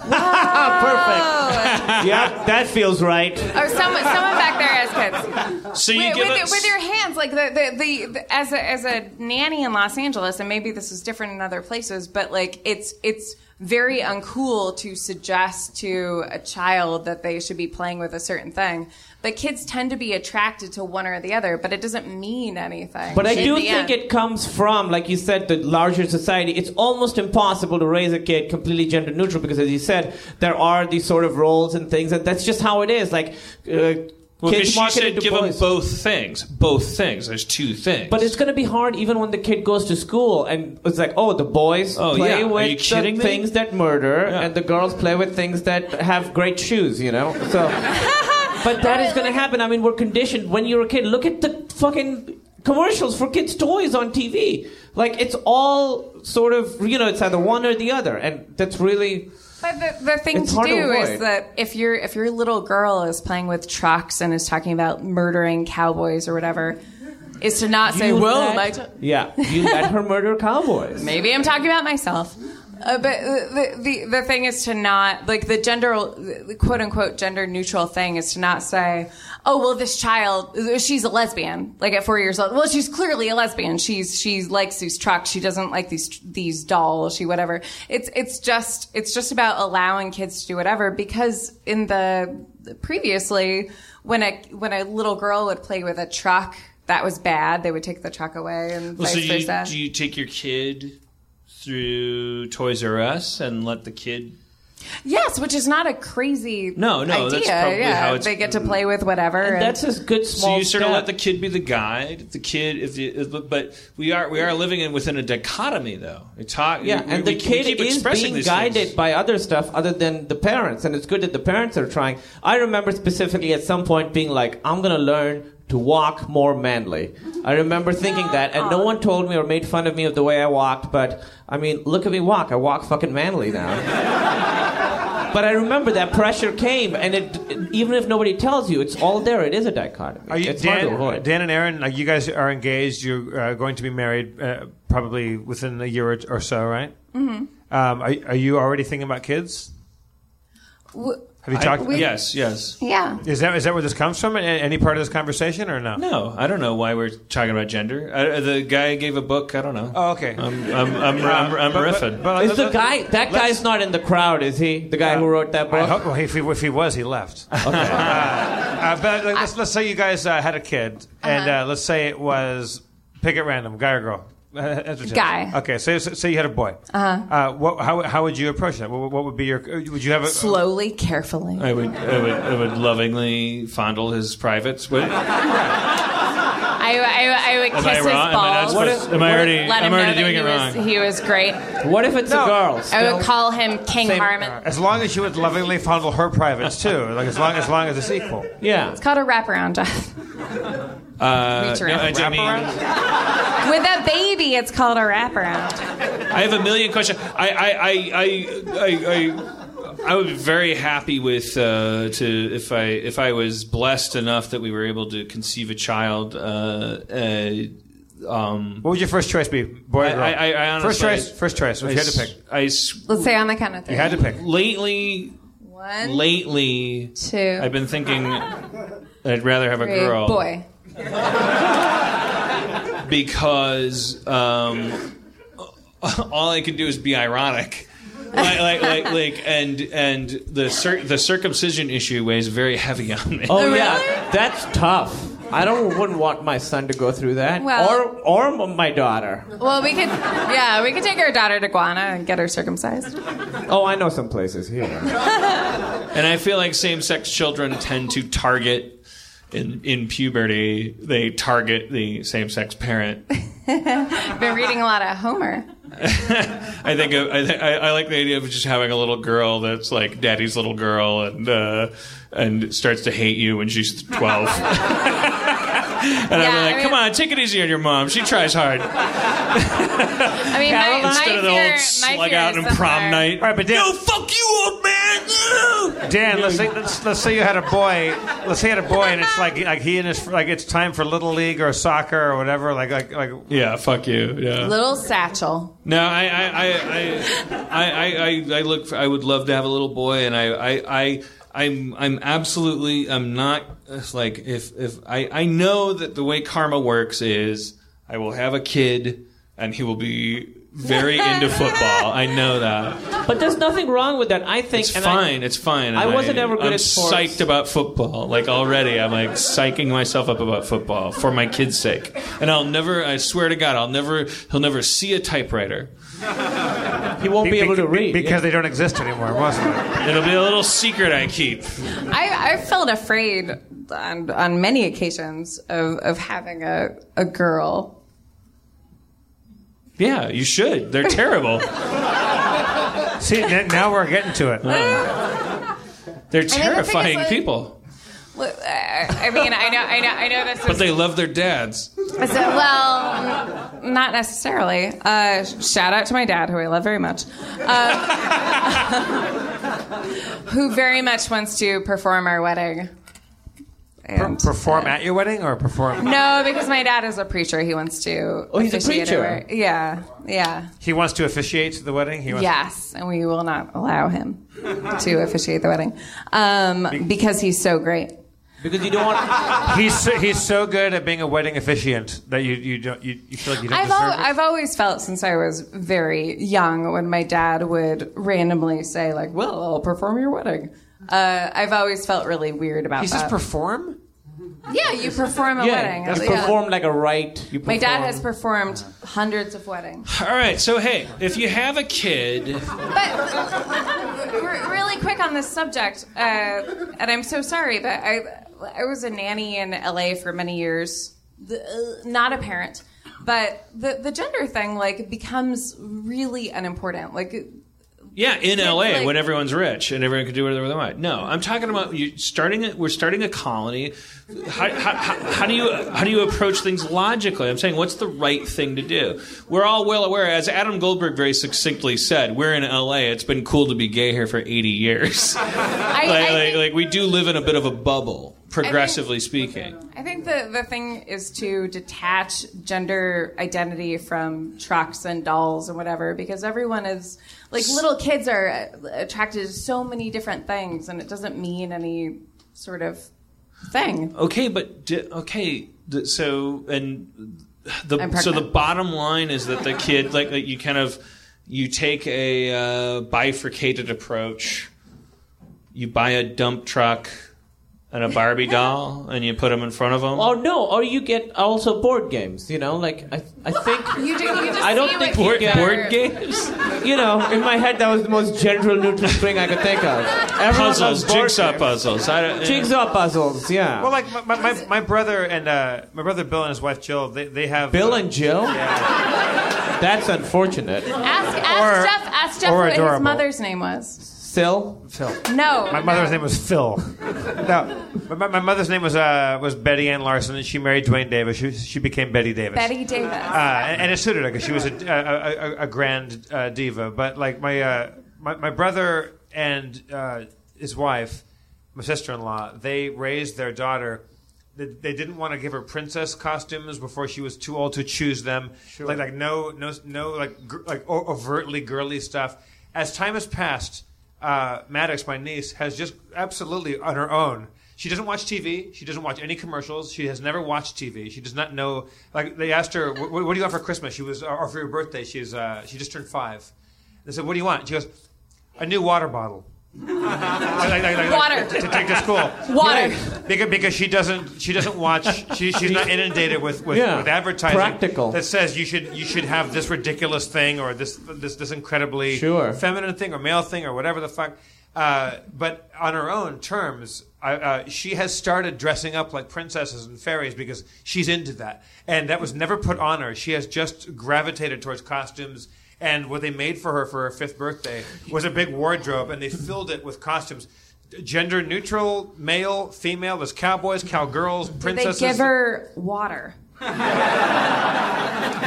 Perfect. [laughs] yeah, that feels right. Or someone someone back there has kids. So you with, give with, us with your hands, like the, the, the, the as a as a nanny in Los Angeles, and maybe this is different in other places, but like it's it's very uncool to suggest to a child that they should be playing with a certain thing. But kids tend to be attracted to one or the other, but it doesn't mean anything. But I do think end. it comes from, like you said, the larger society. It's almost impossible to raise a kid completely gender neutral because, as you said, there are these sort of roles and things, and that's just how it is. Like, uh, Well, because kids she marketed said to give them both things. Both things. There's two things. But it's going to be hard even when the kid goes to school and it's like, oh, the boys Oh, play yeah. With the things that murder, Yeah. and the girls play with things that have great shoes. You know, so. [laughs] but that is going to happen. I mean, we're conditioned. When you're a kid, look at the fucking commercials for kids' toys on TV. Like it's all sort of you know, it's either one or the other, and that's really. But the, the thing to hard to do is that if your if your little girl is playing with trucks and is talking about murdering cowboys or whatever, is to not say, You "Well, let- my t- yeah, you let her murder cowboys. maybe I'm talking about myself." Uh, but the, the the thing is to not like the gender the quote unquote gender neutral thing is to not say, "Oh, well, this child she's a lesbian." Like at four years old, well, she's clearly a lesbian. She's she likes these trucks. She doesn't like these these dolls. She whatever. It's it's just it's just about allowing kids to do whatever because in the previously when a when a little girl would play with a truck. That was bad. They would take the truck away and Well, vice so you, versa. do you take your kid through Toys R Us and let the kid? Yes, which is not a crazy No, no, idea. that's probably yeah, how it's- they get to play with whatever. And and- that's a good small. So you sort of let the kid be the guide. The kid, if the, if, but we are we are living in within a dichotomy though. It's hot. Yeah, we- and we- the kid is being guided things. by other stuff other than the parents, and it's good that the parents are trying. I remember specifically at some point being like, "I'm gonna learn to walk more manly." I remember [laughs] thinking that, and no one told me or made fun of me of the way I walked. But I mean, look at me walk. I walk fucking manly now. [laughs] but I remember that pressure came, and it even if nobody tells you, it's all there. It is a dichotomy. Are you, it's hard to Dan, avoid. Dan and Erin, uh, you guys are engaged. You're uh, going to be married uh, probably within a year or, or so, right? Mm-hmm. Um, are, are you already thinking about kids? W- Have you talked? Yes, yes. yeah. Is that is that where this comes from? Any part of this conversation or no? No, I don't know why we're talking about gender. Uh, the guy gave a book. I don't know. Oh, okay. I'm I'm I'm, I'm, I'm But- but- riffing. but Is the let- guy that guy's not in the crowd? Is he the guy who wrote that I book? hope, well, if he, if he was, he left. [laughs] uh, uh, but like, let's, let's say you guys uh, had a kid, and uh, let's say it was pick at random, guy or girl. Uh, that's Guy. Okay, so so say you had a boy. Uh-huh. Uh, what, how how would you approach that? What, what would be your? Would you have a Slowly, carefully. I would I would I would lovingly fondle his privates. What, am I, I, I would kiss I his wrong? Am I, not balls. supposed- am I already let him I'm already know doing that it wrong? was, he was great. What if it's No. a girl? I would call him King Same- Harmon. As long as you would lovingly fondle her privates too, like as long as long as it's equal. Yeah. It's called a wraparound, Jeff. [laughs] Uh, no. I mean, With a baby, it's called a wraparound. I have a million questions. I I I I I, I, I would be very happy with uh, to if I if I was blessed enough that we were able to conceive a child. Uh, uh, um, What would your first choice be, boy or girl? I, I honestly, first choice. First choice. If you had to pick, I s- Let's say on the count of three. you had to pick. lately One, lately two, I've been thinking [laughs] I'd rather have a girl. Boy. [laughs] because um, all I can do is be ironic. like, like, like, like, and and the cir- the circumcision issue weighs very heavy on me. Oh yeah, that's tough. I don't wouldn't want my son to go through that, Well- or or my daughter. Well, we could, yeah, we could take our daughter to Guana and get her circumcised. Oh, I know some places here. [laughs] And I feel like same-sex children tend to target in in puberty they target the same sex parent. [laughs] Been reading a lot of Homer. [laughs] I think I, I, I like the idea of just having a little girl that's like daddy's little girl and uh, and starts to hate you when she's twelve. [laughs] [laughs] and Yeah, I'm like, I mean- come on, take it easy on your mom. She tries hard. [laughs] [laughs] I mean, my, my Instead of the fear, old my slug out and prom similar. night. All right, but Dan, No, fuck you, old man. Dan, let's say let's, let's say you had a boy. Let's say you had a boy, and it's like like he and his like it's time for little league or soccer or whatever. Like like like Yeah, fuck you. Yeah. Little satchel. No, I, I, I, I, I, I, I look. For, I would love to have a little boy, and I, I, I, I'm, I'm absolutely. I'm not like if, if I, I know that the way karma works is I will have a kid, and he will be very into football. I know that. But there's nothing wrong with that. I think It's and I- fine. it's fine. I wasn't ever good I'm at sports. psyched about football. Like already, I'm like psyching myself up about football for my kid's sake. And I'll never. I swear to God, I'll never. He'll never see a typewriter. He won't be able to read because they don't exist anymore. Most of them. It'll be a little secret I keep. I, I felt afraid on, on many occasions of, of having a, a girl. Yeah, you should. They're terrible. See, now we're getting to it. Uh, [laughs] they're the thing terrifying like- people. Look, I I mean, I know, I know, I know this But is they love their dads. I said, well, not necessarily. Uh, shout out to my dad, who I love very much, uh, [laughs] who very much wants to perform our wedding. Per- perform uh, at your wedding or perform? No, because my dad is a preacher. He wants to. Oh, he's a preacher? our- Yeah, yeah, He wants to officiate the wedding. He wants yes, and we will not allow him to officiate the wedding um, because he's so great. Because you don't want. [laughs] He's so, he's so good at being a wedding officiant that you you don't you, you feel like you don't I've, deserve al- it. I've always felt since I was very young when my dad would randomly say like, "Well, I'll perform your wedding." Uh, I've always felt really weird about that. he that. says perform. Yeah, you perform a Yeah, wedding. that's Yeah. performed like a rite. You My dad has performed hundreds of weddings. All right, so hey, if you have a kid, But re- really quick on this subject, uh, and I'm so sorry, but I I was a nanny in LA for many years, the, uh, not a parent, but the the gender thing like becomes really unimportant. Like yeah, in LA like- when everyone's rich and everyone can do whatever they want. No, I'm talking about you starting. A, we're starting a colony. How, how, how, how do you how do you approach things logically? I'm saying, what's the right thing to do? We're all well aware, as Adam Goldberg very succinctly said, we're in LA. It's been cool to be gay here for 80 years. I, [laughs] like, I like, like we do live in a bit of a bubble, progressively speaking. I think the, the thing is to detach gender identity from trucks and dolls and whatever, because everyone is like little kids are attracted to so many different things, and it doesn't mean any sort of thing. Okay, but di- okay, th- so and the so the bottom line is that the kid like, like you kind of you take a uh, bifurcated approach. You buy a dump truck and a Barbie doll, and you put them in front of them. Or no, or you get also board games. You know, like I, I think. [laughs] You do. You just I don't think what board, kids board [laughs] games. You know, in my head, that was the most general neutral thing I could think of. Everyone puzzles, jigsaw games. puzzles. I don't, Jigsaw puzzles. Yeah. Well, like my, my, my, my brother and uh, my brother Bill and his wife Jill, they, they have Bill uh, and Jill. That's unfortunate. Ask, ask Or- Jeff. Ask Jeff or what his mother's name was. Still, Phil. No. My mother's name was Phil. no, my, my mother's name was uh, was Betty Ann Larson, and she married Dwayne Davis. She, she became Betty Davis. Betty Davis. Uh, and, and it suited her because she was a, a, a, a grand uh, diva. But like my, uh, my my brother and uh, his wife, my sister-in-law, they raised their daughter. They, they didn't want to give her princess costumes before she was too old to choose them. Sure. Like like no no no like gr- like overtly girly stuff. As time has passed, uh, Maddox, my niece, has just absolutely on her own. She doesn't watch TV. She doesn't watch any commercials. She has never watched TV. She does not know. Like they asked her, "What, what do you want for Christmas?" She was, or for your birthday. She's uh, she just turned five. They said, "What do you want?" She goes, "A new water bottle." Like- like- like- like- Water. to, to take to school. Water. Because, because she doesn't she doesn't watch she, she's not inundated with with, Yeah. with advertising Practical. that says you should you should have this ridiculous thing or this this this incredibly Sure. feminine thing or male thing or whatever the fuck. Uh, but on her own terms, I, uh, she has started dressing up like princesses and fairies because she's into that. And that was never put on her. She has just gravitated towards costumes. And what they made for her for her fifth birthday was a big wardrobe, and they filled it with costumes. Gender neutral, male, female. There's cowboys, cowgirls, Did they princesses. give her water? but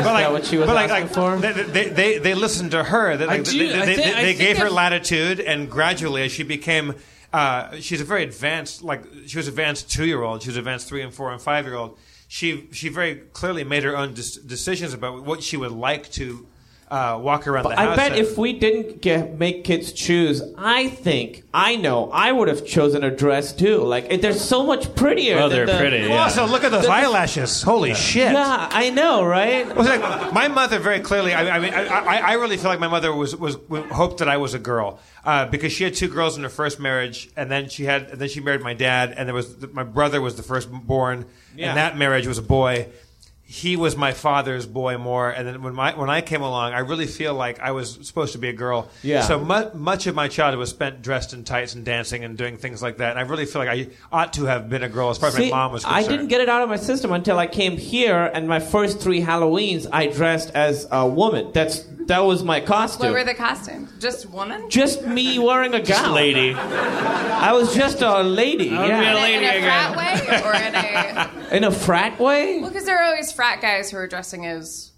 like, that what she was but like, asking like, for? They, they, they, they listened to her. They, like, do- they, they, think- they, they gave her I've- latitude, and gradually, as she became, uh, she's a very advanced. Like she was advanced two year old. She was advanced three and four and five year old. She she very clearly made her own dis- decisions about what she would like to uh, walk around the I house. I bet in. if we didn't get, make kids choose, I think I know I would have chosen a dress too. Like it, they're so much prettier. Oh, than they're the- pretty. Yeah. also look at those eyelashes. Holy shit! Yeah, I know, right? It was like my mother very clearly. I, I mean, I, I, I really feel like my mother was was hoped that I was a girl uh, because she had two girls in her first marriage, and then she had and then she married my dad, and there was my brother was the firstborn, Yeah. and that marriage was a boy. He was my father's boy more, and then when my when I came along, I really feel like I was supposed to be a girl. Yeah. So mu- much of my childhood was spent dressed in tights and dancing and doing things like that, and I really feel like I ought to have been a girl as far as my mom was I didn't get it out of my system until I came here, and my first three Halloweens, I dressed as a woman. That's that was my costume. What were the costumes? Just woman? just me wearing a gown. lady. I was just a lady. wanna be yeah. a In a- lady in a frat way or in a? In a frat way. Well, because there are always frat guys who are dressing as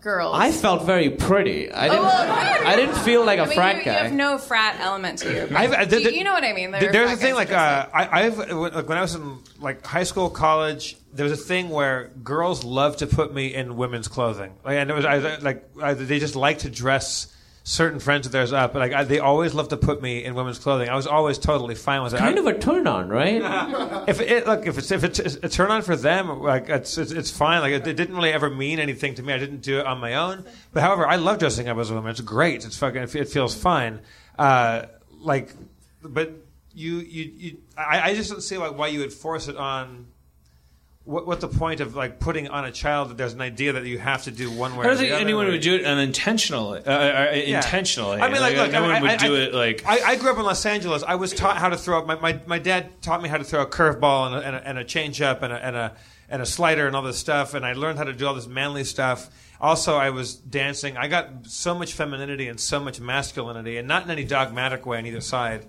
girls. I felt very pretty. I didn't. Oh, well, I didn't feel like a I mean, frat you, guy. you have no frat element to you. I've- uh, th- you, you know what I mean? There There- There's a thing guys like uh, I, I've like when I was in like high school, college. There was a thing where girls loved to put me in women's clothing, like, and it was I, like I, they just like to dress certain friends of theirs up. But like I, they always love to put me in women's clothing. I was always totally fine with it. kind I- of a turn on, right? [laughs] if it look if it's if it's a turn on for them, like it's it's, it's fine. Like it, it didn't really ever mean anything to me. I didn't do it on my own. But however, I love dressing up as a woman. It's great. It's fucking. It, it feels fine. Uh, like, but you you you. I, I just don't see like why you would force it on. What, what the point of like putting on a child that there's an idea that you have to do one way? I don't think anyone way? would do it unintentionally. Uh, uh, Yeah. Intentionally. I mean, like, look, no I, one would I- do I- it like. I, I grew up in Los Angeles. I was taught how to throw. My my, my dad taught me how to throw a curveball and a, and a, and a changeup and a, and a and a slider and all this stuff. And I learned how to do all this manly stuff. Also, I was dancing. I got so much femininity and so much masculinity, and not in any dogmatic way on either side.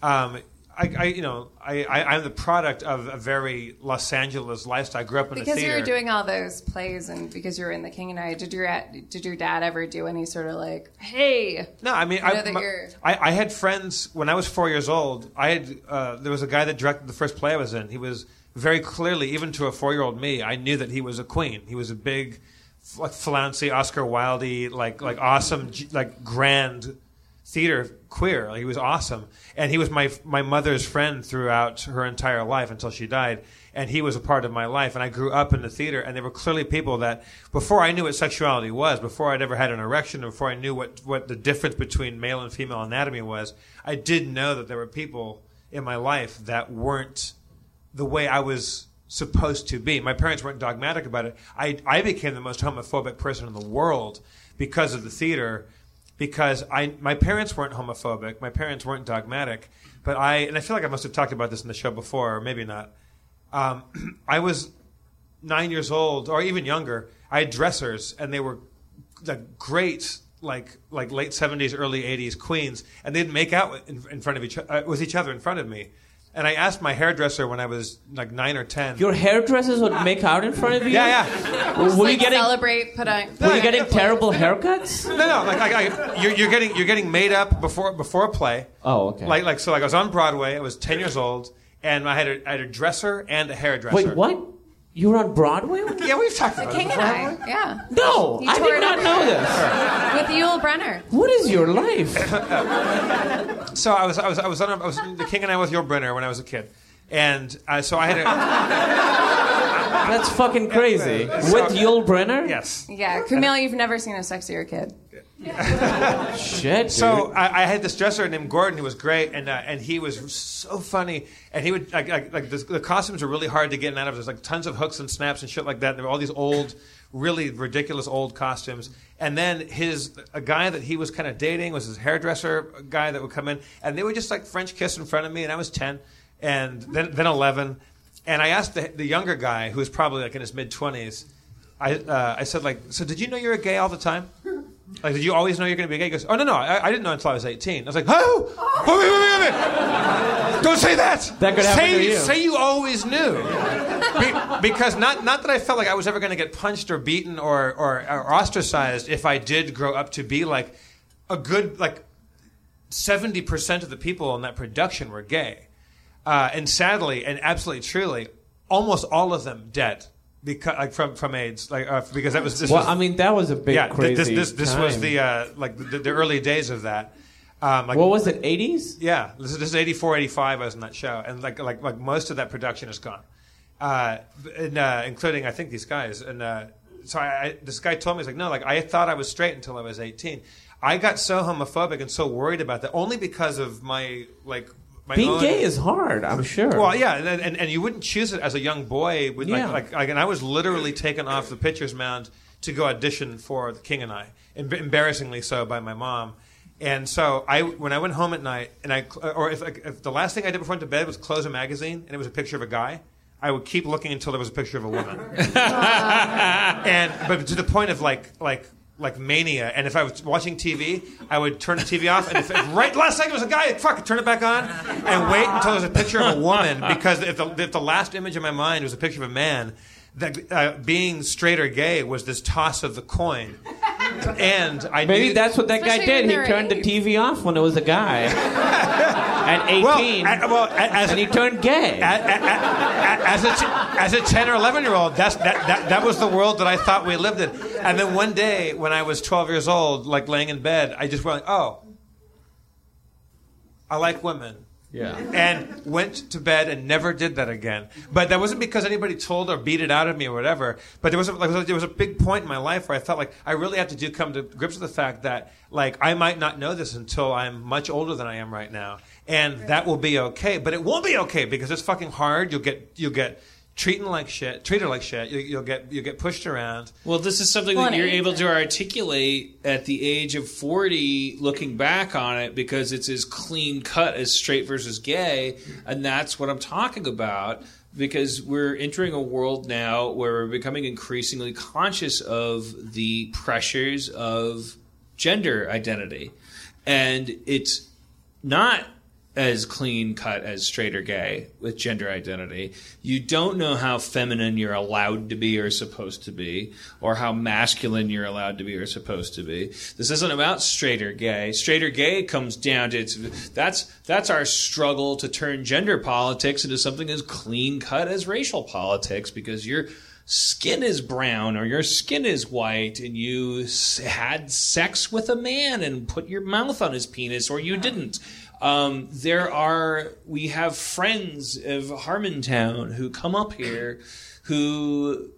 Um, I, I, you know, I, I, I'm the product of a very Los Angeles lifestyle. I grew up in Because you were doing all those plays and because you were in The King and I, did your did your dad ever do any sort of like, hey, No, I mean, I know I, that my- you're- I, I had friends when I was four years old. I had uh, there was a guy that directed the first play I was in. He was very clearly, even to a four-year-old me, I knew that he was a queen. He was a big, like flouncy Oscar Wilde, like like awesome, like grand theater queer. Like, he was awesome, and he was my my mother's friend throughout her entire life until she died. And he was a part of my life, and I grew up in the theater. And there were clearly people that, before I knew what sexuality was, before I'd ever had an erection, before I knew what what the difference between male and female anatomy was, I did know that there were people in my life that weren't the way I was supposed to be. My parents weren't dogmatic about it. I, I became the most homophobic person in the world because of the theater, because I my parents weren't homophobic, my parents weren't dogmatic, but I and I feel like I must have talked about this in the show before, or maybe not. Um, [clears throat] I was nine years old, or even younger. I had dressers, and they were like great, like like late seventies, early eighties queens, and they'd make out in, in front of each uh, with each other in front of me. And I asked my hairdresser when I was like nine or ten. Your hairdressers would make out in front of you. yeah, yeah. Were you like getting celebrate, put on. Were you getting terrible haircuts? No, no, like, like, like you're, you're getting you're getting made up before before a play. Oh, okay. Like like so like I was on Broadway. I was ten years old, and I had a, I had a dresser and a hairdresser. Wait, what? You were on Broadway? Yeah, we've talked about that. The King it. and I, yeah. No, He I did it not know this. With Yul Brynner. What is your life? [laughs] So I was I was I was on a, I was the King and I with Yul Brynner when I was a kid, and uh, so I had a That's fucking crazy. [laughs] With Yul Brynner? yes. Yeah, Kumail, you've never seen a sexier kid. [laughs] Shit. So I, I had this dresser named Gordon who was great, and uh, and he was so funny, and he would like like, like the, the costumes were really hard to get in out of. There's like tons of hooks and snaps and shit like that. And there were all these old really ridiculous old costumes. And then his a guy that he was kind of dating was his hairdresser guy that would come in, and they would just like French kiss in front of me, and I was ten, and then then eleven, and I asked the, the younger guy who was probably like in his mid twenties, I uh, I said like, so did you know you were gay all the time? Like, did you always know you're going to be gay? He goes, oh no no, I, I didn't know until I was eighteen. I was like, oh, wait wait wait wait, wait. don't say that. That could happen say, to you. Say you always knew. Be- because not not that I felt like I was ever going to get punched or beaten or, or or ostracized if I did grow up to be like a good like seventy percent of the people in that production were gay, uh, and sadly and absolutely truly, almost all of them dead because like from from AIDS, like uh, because that was this Well, was, I mean, that was a big yeah th- this this, this was the uh, like the, the early days of that. Um, like, What was it? 80s? yeah, this is, this is 84, 85. I was in that show, and like like like most of that production is gone, uh, and, uh, including I think these guys. And uh, so I, I, this guy told me he's like, no, like I thought I was straight until I was 18. I got so homophobic and so worried about that only because of my like Being own, gay is hard, I'm sure. well, yeah, and, and and you wouldn't choose it as a young boy. With Yeah. like, like, like, and I was literally taken off the pitcher's mound to go audition for The King and I, em- embarrassingly so by my mom. And so I, when I went home at night, and I, or if, if the last thing I did before I went to bed was close a magazine, and it was a picture of a guy, I would keep looking until there was a picture of a woman. [laughs] [laughs] and but to the point of like like like mania. And if I was watching TV, I would turn the TV off, and if, right last second was a guy, fuck, turn it back on, and wait until there's a picture of a woman. Because if the, if the last image in my mind was a picture of a man, that uh, being straight or gay was this toss of the coin. [laughs] And I Maybe knew- that's what that guy did. He they're turned the. TV off when it was a guy [laughs] at 18, well, a- well, as, and he turned gay. a- a- a- as a t- as a ten or eleven year old, that's that, that that was the world that I thought we lived in. And then one day, when I was twelve years old, like laying in bed, I just went, "Oh, I like women." Yeah. and went to bed and never did that again. But that wasn't because anybody told or beat it out of me or whatever. But there was a, like, there was a big point in my life where I felt like I really had to do come to grips with the fact that like I might not know this until I'm much older than I am right now, and that will be okay. But it won't be okay because it's fucking hard. You'll get you'll get treated like shit, treated like shit. You, you'll get you will get pushed around. Well, this is something Well, that you're it- able to articulate at the age of 40, looking back on it, because it's as clean cut as straight versus gay. And that's what I'm talking about, because we're entering a world now where we're becoming increasingly conscious of the pressures of gender identity. And it's not as clean cut as straight or gay with gender identity. You don't know how feminine you're allowed to be or supposed to be, or how masculine you're allowed to be or supposed to be. This isn't about straight or gay. Straight or gay comes down to it's that's that's our struggle to turn gender politics into something as clean cut as racial politics because you're skin is brown or your skin is white and you had sex with a man and put your mouth on his penis or you didn't. Um, there are, we have friends of Harmontown who come up here who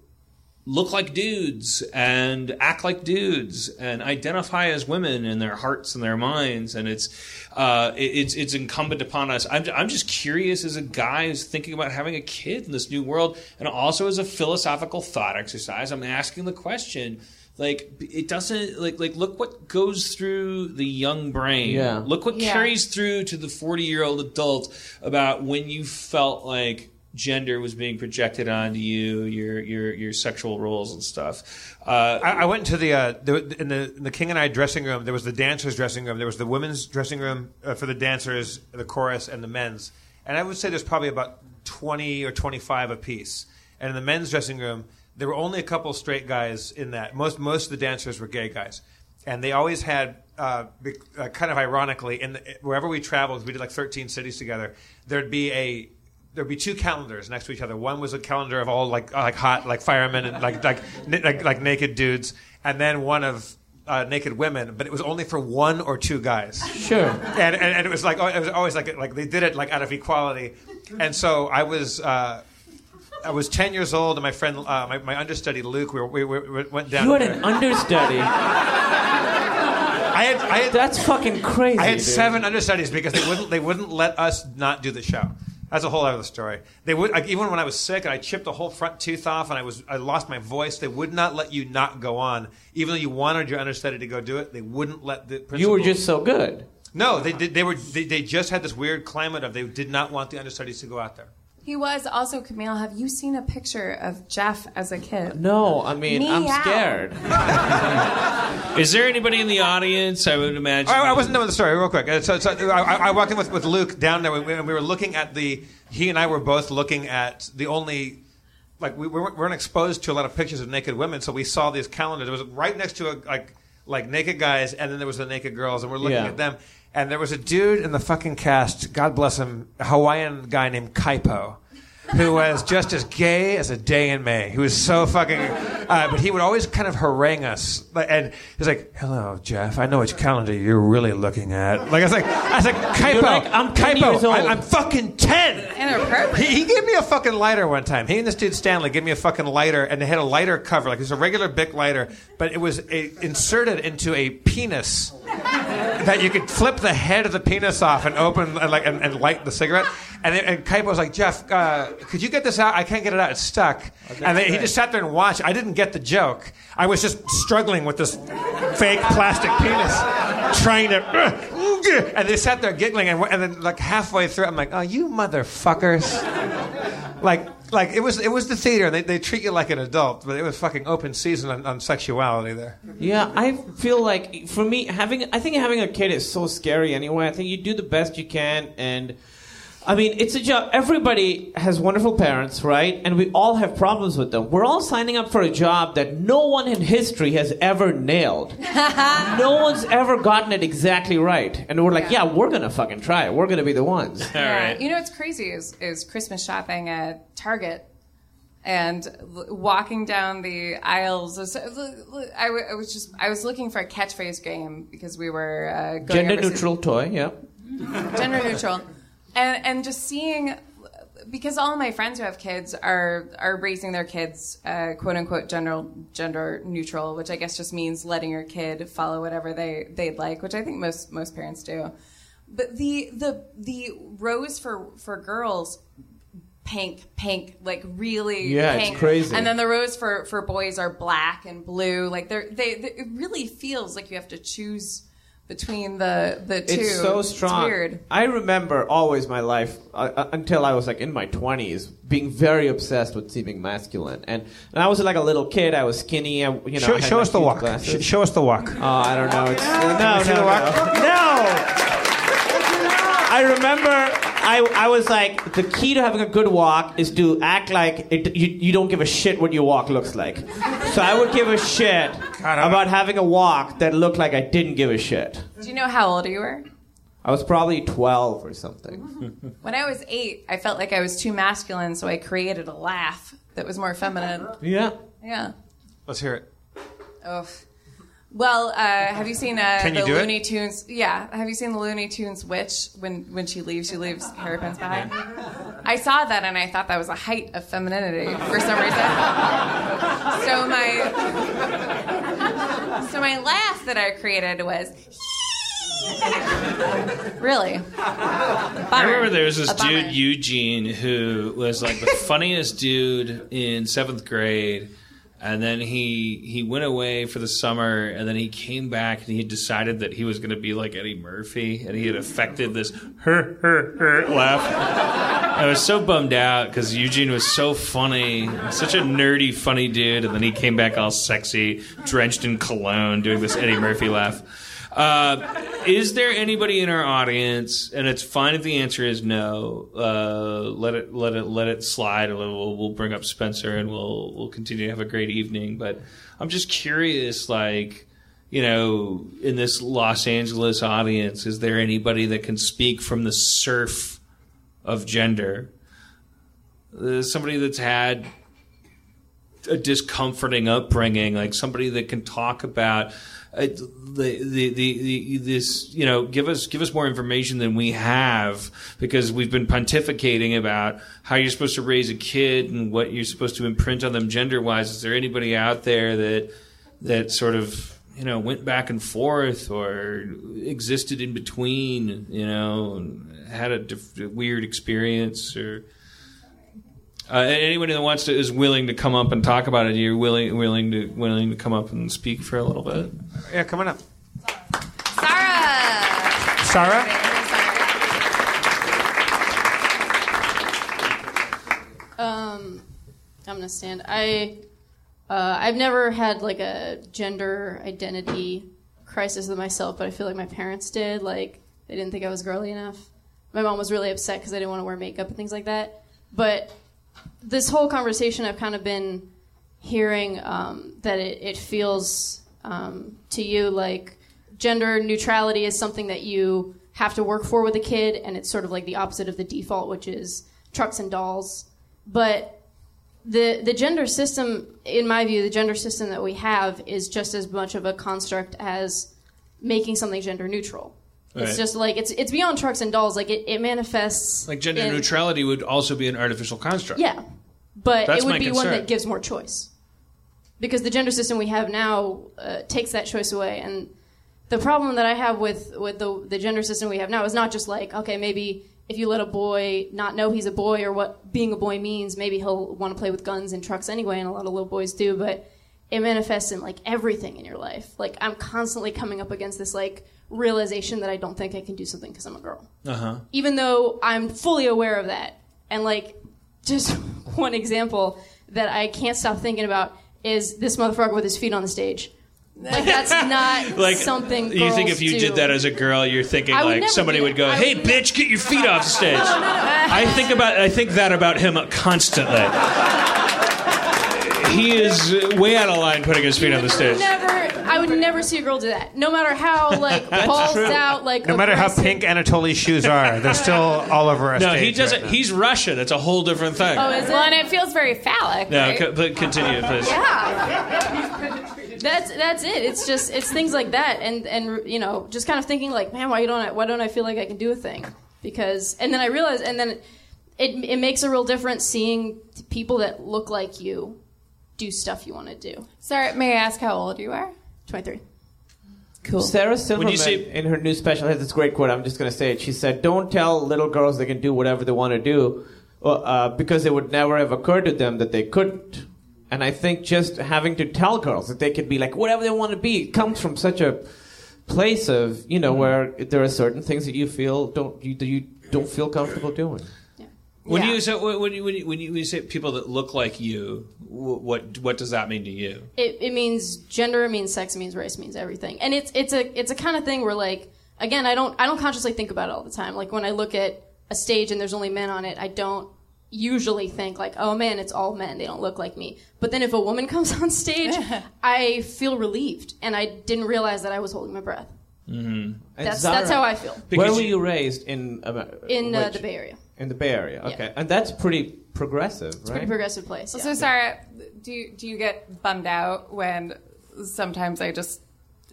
look like dudes and act like dudes and identify as women in their hearts and their minds. And it's uh, it- it's it's incumbent upon us. I'm, I'm just curious as a guy who's thinking about having a kid in this new world and also as a philosophical thought exercise I'm asking the question like it doesn't like like look what goes through the young brain Yeah. look what Yeah. carries through to the 40 year old adult about when you felt like gender was being projected onto you, your your your sexual roles and stuff. Uh, I, I went into the, uh, the in the in the King and I dressing room. There was the dancers' dressing room. There was the women's dressing room uh, for the dancers, the chorus, and the men's. And I would say there's probably about twenty or twenty five apiece. And in the men's dressing room, there were only a couple straight guys in that. Most most of the dancers were gay guys, and they always had. Uh, be- uh, kind of ironically, in the, wherever we traveled, we did like 13 cities together. There'd be a there'd be two calendars next to each other. One was a calendar of all like like hot like firemen and like like [laughs] na- like, like naked dudes, and then one of uh, naked women. But it was only for one or two guys. Sure. And, and, and it was like oh, it was always like like they did it like out of equality, and so I was. Uh, I was 10 years old, and my friend, uh, my, my understudy Luke, we, were, we, we we went down. You had an understudy. I had, I had, That's fucking crazy. I had dude. seven understudies because they wouldn't they wouldn't let us not do the show. That's a whole other story. They would like, even when I was sick and I chipped a whole front tooth off and I was I lost my voice. They would not let you not go on, even though you wanted your understudy to go do it. They wouldn't let the principal. You were just so good. no. They did. They were. They, they just had this weird climate of they did not want the understudies to go out there. He was also Kumail. Have you seen a picture of Jeff as a kid? No, I mean, I'm scared. [laughs] Is there anybody in the audience? I would imagine. I, I wasn't done with the story. Real quick. Uh, So, so I, I walked in with, with Luke down there, and we, we were looking at the. He and I were both looking at the only. Like we weren't, weren't exposed to a lot of pictures of naked women, so we saw these calendars. It was right next to a like like naked guys, and then there was the naked girls, and we're looking Yeah. at them. And there was a dude in the fucking cast, God bless him, a Hawaiian guy named Kaipo, who was [laughs] just as gay as a day in May. He was so fucking, uh, but he would always kind of harangue us, and he's like, "Hello, Jeff. I know which calendar you're really looking at." Like I was like, I was like, Kaipo, like, "I'm 10 Kaipo, years old." I, am fucking ten. Inappropriate. He, he gave me a fucking lighter one time. He and this dude Stanley gave me a fucking lighter, and they had a lighter cover, like it was a regular Bic lighter, but it was a, inserted into a penis that you could flip the head of the penis off and open and like and, and light the cigarette. And, then, and Kaipo was like, Jeff, uh, could you get this out? I can't get it out. It's stuck. and then he just sat there and watched. I didn't get the joke. I was just struggling with this fake plastic penis, trying to. And they sat there giggling, and, and then like halfway through, I'm like, "Oh, you motherfuckers!" like, like it was it was the theater. They they treat you like an adult, but it was fucking open season on, on sexuality there. Yeah, I feel like for me having I think having a kid is so scary anyway. I think you do the best you can and I mean, it's a job. Everybody has wonderful parents, right? And we all have problems with them. We're all signing up for a job that no one in history has ever nailed. [laughs] no one's ever gotten it exactly right. And we're like, yeah, we're going to fucking try it. We're going to be the ones. All right. You know what's crazy is is Christmas shopping at Target and walking down the aisles. is- I, w- I was just I was looking for a catchphrase game because we were uh, going Gender overseas- neutral toy, yeah. gender neutral, and and just seeing because all my friends who have kids are are raising their kids uh, quote unquote gender gender neutral, which I guess just means letting your kid follow whatever they they'd like, which I think most most parents do. But the the the rose for for girls pink pink like really Yeah, it's crazy. and then the rose for for boys are black and blue like they're they, they it really feels like you have to choose between the the two It's so strong. it's weird I remember always my life uh, uh, until I was like in my twenties being very obsessed with seeming masculine, and, and I was like a little kid. I was skinny. I, you know, show I had show my us the walk. Sh- show us the walk. Oh, I don't know. It's, no, see no, no, no. I remember I, I was like, the key to having a good walk is to act like it, you, you don't give a shit what your walk looks like. So I would give a shit about having a walk that looked like I didn't give a shit. do you know how old you were I was probably 12 or something. [laughs] when i was eight i felt like i was too masculine so i created a laugh that was more feminine Yeah. yeah Let's hear it. Oh. Well, uh, have you seen uh, Can you the do it? Looney Tunes? Yeah, have you seen the Looney Tunes witch when when she leaves? She leaves hairpins behind. I saw that and I thought that was a height of femininity for some reason. so my so my laugh that I created was really. I remember there was this A bummer. dude Eugene who was like the [laughs] funniest dude in seventh grade, and then he he went away for the summer, and then he came back and he decided that he was going to be like Eddie Murphy, and he had affected this her her her laugh. I was so bummed out because Eugene was so funny, such a nerdy, funny dude, and then he came back all sexy, drenched in cologne, doing this Eddie Murphy laugh. Uh, is there anybody in our audience, and it's fine if the answer is no. Uh, let it let it let it slide. We'll, we'll bring up Spencer, and we'll we'll continue to have a great evening. But I'm just curious, like you know, in this Los Angeles audience, is there anybody that can speak from the surf of gender? Uh, somebody that's had a discomforting upbringing, like somebody that can talk about Uh, the, the, the, the this you know give us give us more information than we have because we've been pontificating about how you're supposed to raise a kid and what you're supposed to imprint on them gender wise. Is there anybody out there that that sort of you know went back and forth or existed in between, you know, had a diff- weird experience or. Uh, anybody that wants to is willing to come up and talk about it. You're willing willing to willing to come up and speak for a little bit. Yeah, coming up. Sarah. Sarah? Um, I'm gonna stand. I uh, I've never had like a gender identity crisis with myself, but I feel like my parents did. Like they didn't think I was girly enough. My mom was really upset because I didn't want to wear makeup and things like that. But this whole conversation, I've kind of been hearing um, that it, it feels um, to you like gender neutrality is something that you have to work for with a kid, and it's sort of like the opposite of the default, which is trucks and dolls. But the the gender system, in my view, the gender system that we have is just as much of a construct as making something gender neutral. Right. It's just like it's it's beyond trucks and dolls. Like it, it manifests Like gender in- neutrality would also be an artificial construct. yeah, but That's it would be one that gives more choice. Because the gender system we have now uh, takes that choice away, and the problem that I have with with the the gender system we have now is not just like okay, maybe if you let a boy not know he's a boy or what being a boy means, maybe he'll want to play with guns and trucks anyway, and a lot of little boys do, but it manifests in like everything in your life. Like I'm constantly coming up against this like realization that I don't think I can do something because I'm a girl Uh huh. even though I'm fully aware of that. And like, just [laughs] one example that I can't stop thinking about is this motherfucker with his feet on the stage. Like that's [laughs] not Like something. you think if you do. did that as a girl, you're thinking like somebody would go, "Hey, would bitch, get your [laughs] feet off the stage." I think about I think that about him constantly. he is way out of line putting his feet on the stage. Never, I would never see a girl do that. No matter how [laughs] like balls out, like No matter how aggressive- pink Anatoly's shoes are, they're [laughs] still all over us. No, stage he doesn't. now. he's Russian. It's a whole different thing. Oh, is it? Well, and it feels very phallic. no, right? co- but continue, please. Yeah. That's that's it. It's just it's things like that, and and you know, just kind of thinking like, man, why don't I why don't I feel like I can do a thing? Because and then I realized, and then it it makes a real difference seeing people that look like you do stuff you want to do. Sarah, may I ask how old you are? Twenty three. Cool. Sarah Silverman, say- in her new special, has this great quote. I'm just going to say it. She said, "Don't tell little girls they can do whatever they want to do, uh, uh, because it would never have occurred to them that they couldn't." And I think just having to tell girls that they could be like whatever they want to be comes from such a place of you know where there are certain things that you feel don't you that you don't feel comfortable doing. When Yeah. you say when you, when you when you, when you say people that look like you, what what does that mean to you? It, it means gender, it means sex, it means race, it means everything. And it's it's a it's a kind of thing where like again, I don't I don't consciously think about it all the time. Like when I look at a stage and there's only men on it, I don't usually think like, oh man, it's all men. They don't look like me. But then if a woman [laughs] comes on stage, [laughs] I feel relieved, and I didn't realize that I was holding my breath. And That's Zara, that's how I feel Where were you- you raised in Amer- in uh, the Bay Area. In the Bay Area, Yeah. okay, and that's pretty progressive, right? Pretty progressive place. yeah. So, Sarah, do you, do you get bummed out when sometimes I just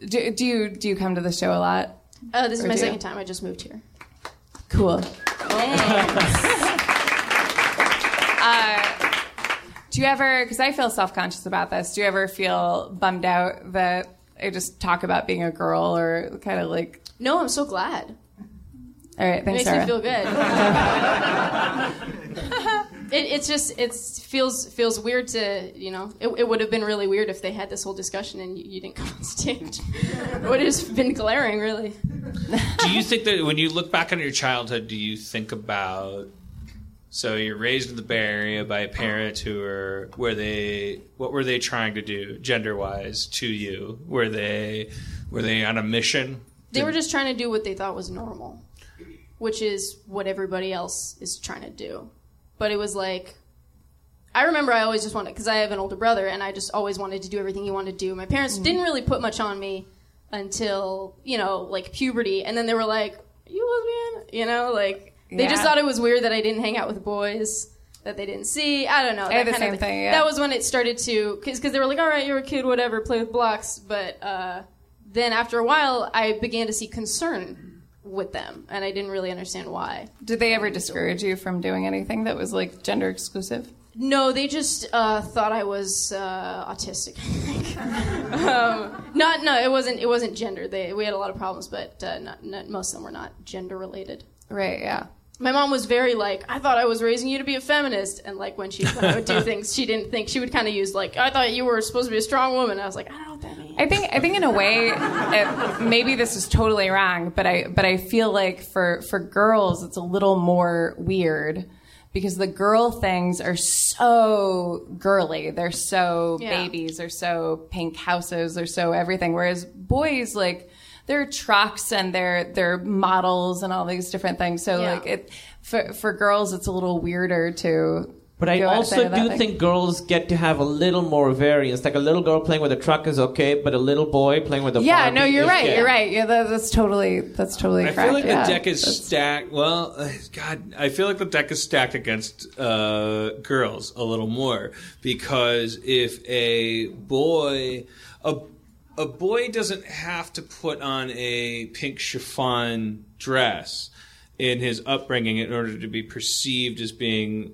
do, do you do you come to the show a lot? Oh, this is Or my do you? second time. I just moved here. Cool. [laughs] Uh, do you ever? Because I feel self conscious about this. Do you ever feel bummed out that I just talk about being a girl or kind of like? No, I'm so glad. All right, thanks, It makes Sarah. me feel good. [laughs] it, it's just it feels feels weird to you know. It, it would have been really weird if they had this whole discussion and you, you didn't come on stage. it would have just been glaring, really. do you think that when you look back on your childhood, do you think about? So you're raised in the Bay Area by parents who are were they what were they trying to do gender wise to you? Were they were they on a mission? They were just trying to do what they thought was normal, which is what everybody else is trying to do. But it was like, I remember I always just wanted, because I have an older brother, and I just always wanted to do everything he wanted to do. My parents didn't really put much on me until, you know, like puberty. And then they were like, Are you lesbian? You know, like, they just thought it was weird that I didn't hang out with boys. That they didn't see, I don't know. That the kind same of thing, yeah. That was when it started to, because they were like, "All right, you're a kid, whatever, play with blocks." But uh, then after a while, I began to see concern with them, and I didn't really understand why. Did they ever discourage you from doing anything that was like gender exclusive? No, they just uh, thought I was uh, autistic. [laughs] um, not no, it wasn't. It wasn't gender. They we had a lot of problems, but uh, not, not, most of them were not gender related. Right. Yeah. My mom was very like, I thought I was raising you to be a feminist, and like when she when I would do things, she didn't think she would kind of use like, I thought you were supposed to be a strong woman. I was like, I don't know what that means. I think I think in a way, it, maybe this is totally wrong, but I but I feel like for for girls it's a little more weird because the girl things are so girly. They're so Yeah. babies. They're so pink houses. They're so everything. Whereas boys like they're trucks and they're they're models and all these different things. So Yeah. like it for for girls it's a little weirder to. But I also do thing. think girls get to have a little more variance. Like a little girl playing with a truck is okay, but a little boy playing with a Yeah, Barbie no, you're is right. gay. You're right. Yeah, that, that's totally that's totally I correct. feel like yeah. the deck is That's- stacked. Well, uh, [sighs] God, I feel like the deck is stacked against uh, girls a little more because if a boy, a a boy doesn't have to put on a pink chiffon dress in his upbringing in order to be perceived as being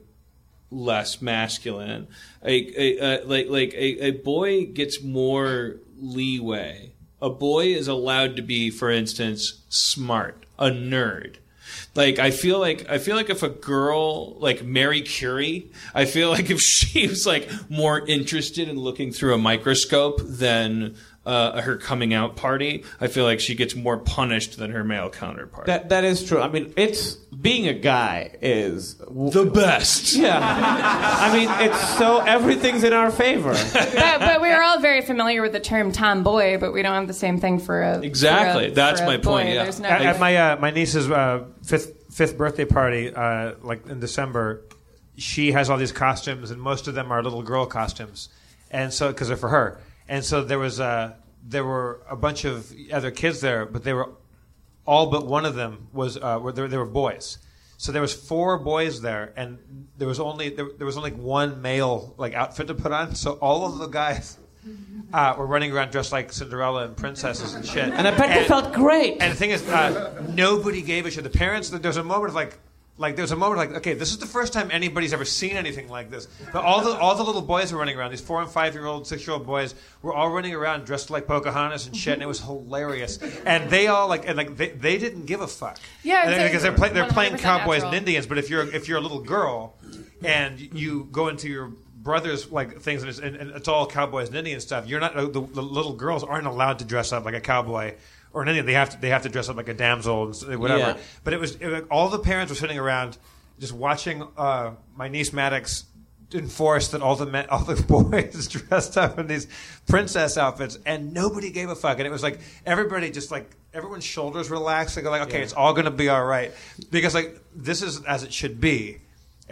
less masculine. A, a, a like like a, a boy gets more leeway. A boy is allowed to be, for instance, smart, a nerd. Like I feel like I feel like if a girl like Mary Curie, I feel like if [laughs] she was like more interested in looking through a microscope than uh, her coming out party, I feel like she gets more punished than her male counterpart. That that is true. I mean, it's being a guy is the best. yeah. I mean, it's so everything's in our favor. [laughs] but, but we're all very familiar with the term tomboy, but we don't have the same thing for a Exactly. for a- That's for a my point, yeah. No At, at [laughs] my uh, my niece's uh, fifth fifth birthday party, uh, like in December, she has all these costumes, and most of them are little girl costumes, and so because they're for her, and so there was uh, there were a bunch of other kids there, but they were all but one of them was uh, were there, there were boys. So there was four boys there, and there was only there, there was only one male like outfit to put on. So all of the guys [laughs] uh, were running around dressed like Cinderella and princesses and shit. And I bet they felt great. And the thing is, uh, nobody gave a shit. The parents, there's a moment of like, like there's a moment like, okay, this is the first time anybody's ever seen anything like this. But all the all the little boys were running around. These four and five year old, six year old boys were all running around dressed like Pocahontas and shit, and it was hilarious. And they all like, and like they, they didn't give a fuck. Yeah, because they're play, they're playing 100% cowboys natural. and Indians. But if you're if you're a little girl, and you go into your brothers like things and it's, and, and it's all cowboys and Indian stuff. You're not the, the little girls aren't allowed to dress up like a cowboy or an Indian. They have to they have to dress up like a damsel and whatever. Yeah. But it was it, was- all the parents were sitting around just watching uh, my niece Maddox enforce that all the men, all the [laughs] boys [laughs] dressed up in these princess outfits, and nobody gave a fuck. And it was like everybody just like everyone's shoulders relaxed. They go like, okay, it's all going to be all right because like this is as it should be.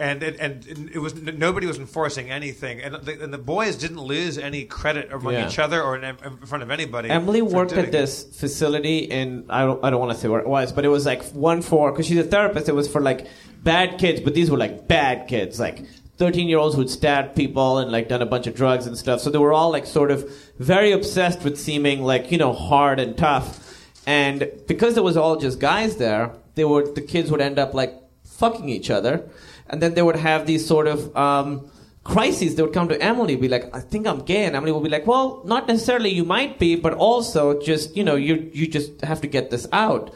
And it, and it was nobody was enforcing anything, and the, and the boys didn't lose any credit among Yeah. each other or in, in front of anybody. Emily worked at this facility in I don't I don't want to say where it was, but it was like one for because she's a therapist. It was for like bad kids, but these were like bad kids, like thirteen year olds who'd stabbed people and like done a bunch of drugs and stuff. So they were all like sort of very obsessed with seeming like you know hard and tough. And because it was all just guys there, they were the kids would end up like fucking each other, and then they would have these sort of um, crises. They would come to Emily, be like, "I think I'm gay," and Emily would be like, "Well, not necessarily. You might be, but also just you know, you you just have to get this out."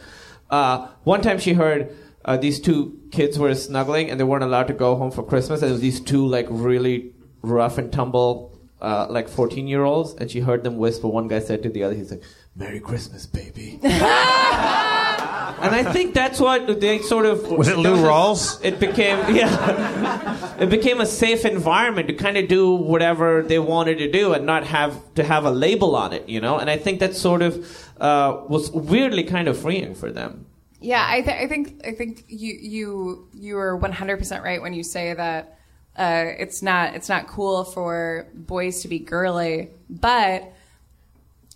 Uh, one time, she heard uh, these two kids were snuggling, and they weren't allowed to go home for Christmas. And there was these two like really rough and tumble, uh, like 14 year olds, and she heard them whisper. One guy said to the other, "He's like, Merry Christmas, baby." [laughs] And I think that's what they sort of Was it Lou Rawls? It became [laughs] yeah, it became a safe environment to kind of do whatever they wanted to do and not have to have a label on it, you know. And I think that sort of uh, was weirdly kind of freeing for them. Yeah, I, th- I think I think you you you are one hundred percent right when you say that uh, it's not it's not cool for boys to be girly, but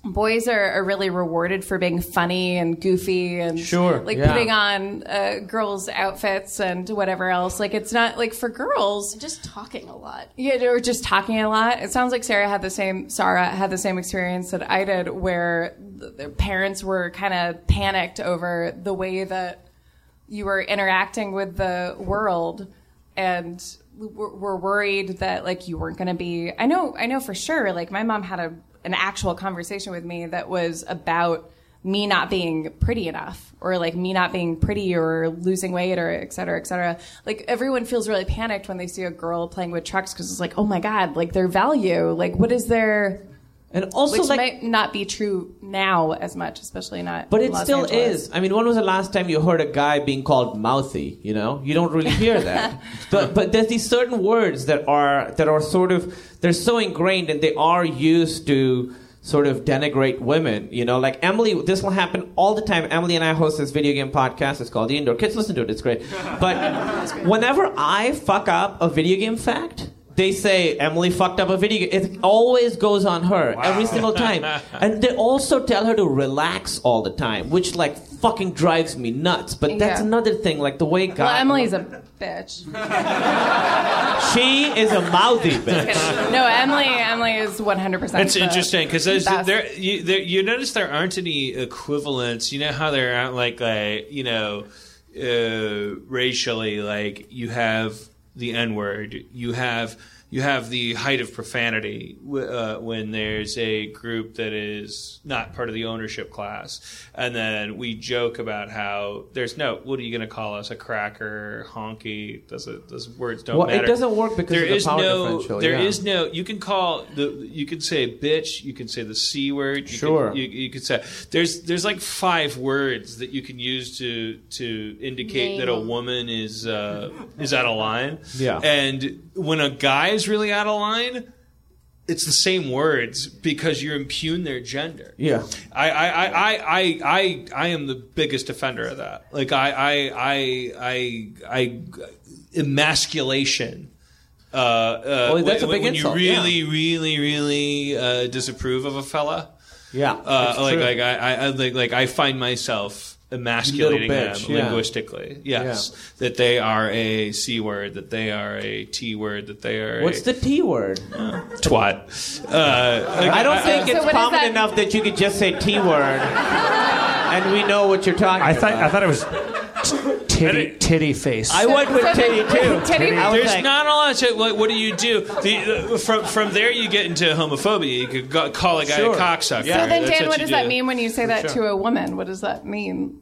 boys are, are really rewarded for being funny and goofy and Sure, like yeah. putting on uh, girls' outfits and whatever else. Like it's not like for girls. Just talking a lot. Yeah, they were just talking a lot. It sounds like Sarah had the same. Sarah had the same experience that I did, where th- their parents were kind of panicked over the way that you were interacting with the world, and were, were worried that like you weren't going to be. I know, I know for sure. Like my mom had a an actual conversation with me that was about me not being pretty enough or like me not being pretty or losing weight or et cetera, et cetera. Like everyone feels really panicked when they see a girl playing with trucks because it's like, oh my God, like their value, like what is their, And also, which like, might not be true now as much, especially not. But in it Los still Angeles. is. I mean, when was the last time you heard a guy being called mouthy? You know, you don't really hear [laughs] that. but but there's these certain words that are that are sort of they're so ingrained and they are used to sort of denigrate women. You know, like Emily. This will happen all the time. Emily and I host this video game podcast. It's called The Indoor Kids. Listen to it. It's great. But [laughs] whenever I fuck up a video game fact. They say Emily fucked up a video game. It always goes on her every single time, [laughs] and they also tell her to relax all the time, which like fucking drives me nuts. But that's Yeah. another thing, like the way guys. Well, Emily's a bitch. [laughs] She is a mouthy bitch. no, Emily. Emily is one hundred percent. It's interesting because there you, there you notice there aren't any equivalents. You know how there aren't like like you know uh, racially like you have the N word, you have you have the height of profanity uh, when there's a group that is not part of the ownership class, and then we joke about how there's no what are you going to call us a cracker honky? Does it those words don't matter. Well, it doesn't work because There of the is power no differential, there yeah. is no you can call the you can say bitch you can say the c word you Sure. can, you, you could say there's there's like five words that you can use to to indicate Name that a woman is uh, is out of line Yeah. and when a guy is really out of line it's the same words because you impugn their gender Yeah. I, I, I, I, I, I, am the biggest offender of that. Like I, I, I, I, I emasculation. Uh, uh, Well, that's when, a big when insult, you really, really, really uh, disapprove of a fella. Yeah. Uh, like, true. like I, I, I like, like I find myself emasculating Little them yeah. linguistically. Yes, that they are a c word, that they are a t word, that they are What's a the T word? twat. Uh, like, I don't think So it's what is common that? enough that you could just say T word, and we know what you're talking I thought about. I thought it was t- titty titty face. I went with titty too. Titty- I was There's like, not a lot to like. What do you do? The, uh, from from there, you get into homophobia. You could go, call a guy Sure. a cocksucker. Yeah. So then, That's Dan, what you does that do. mean when you say that to a woman? What does that mean?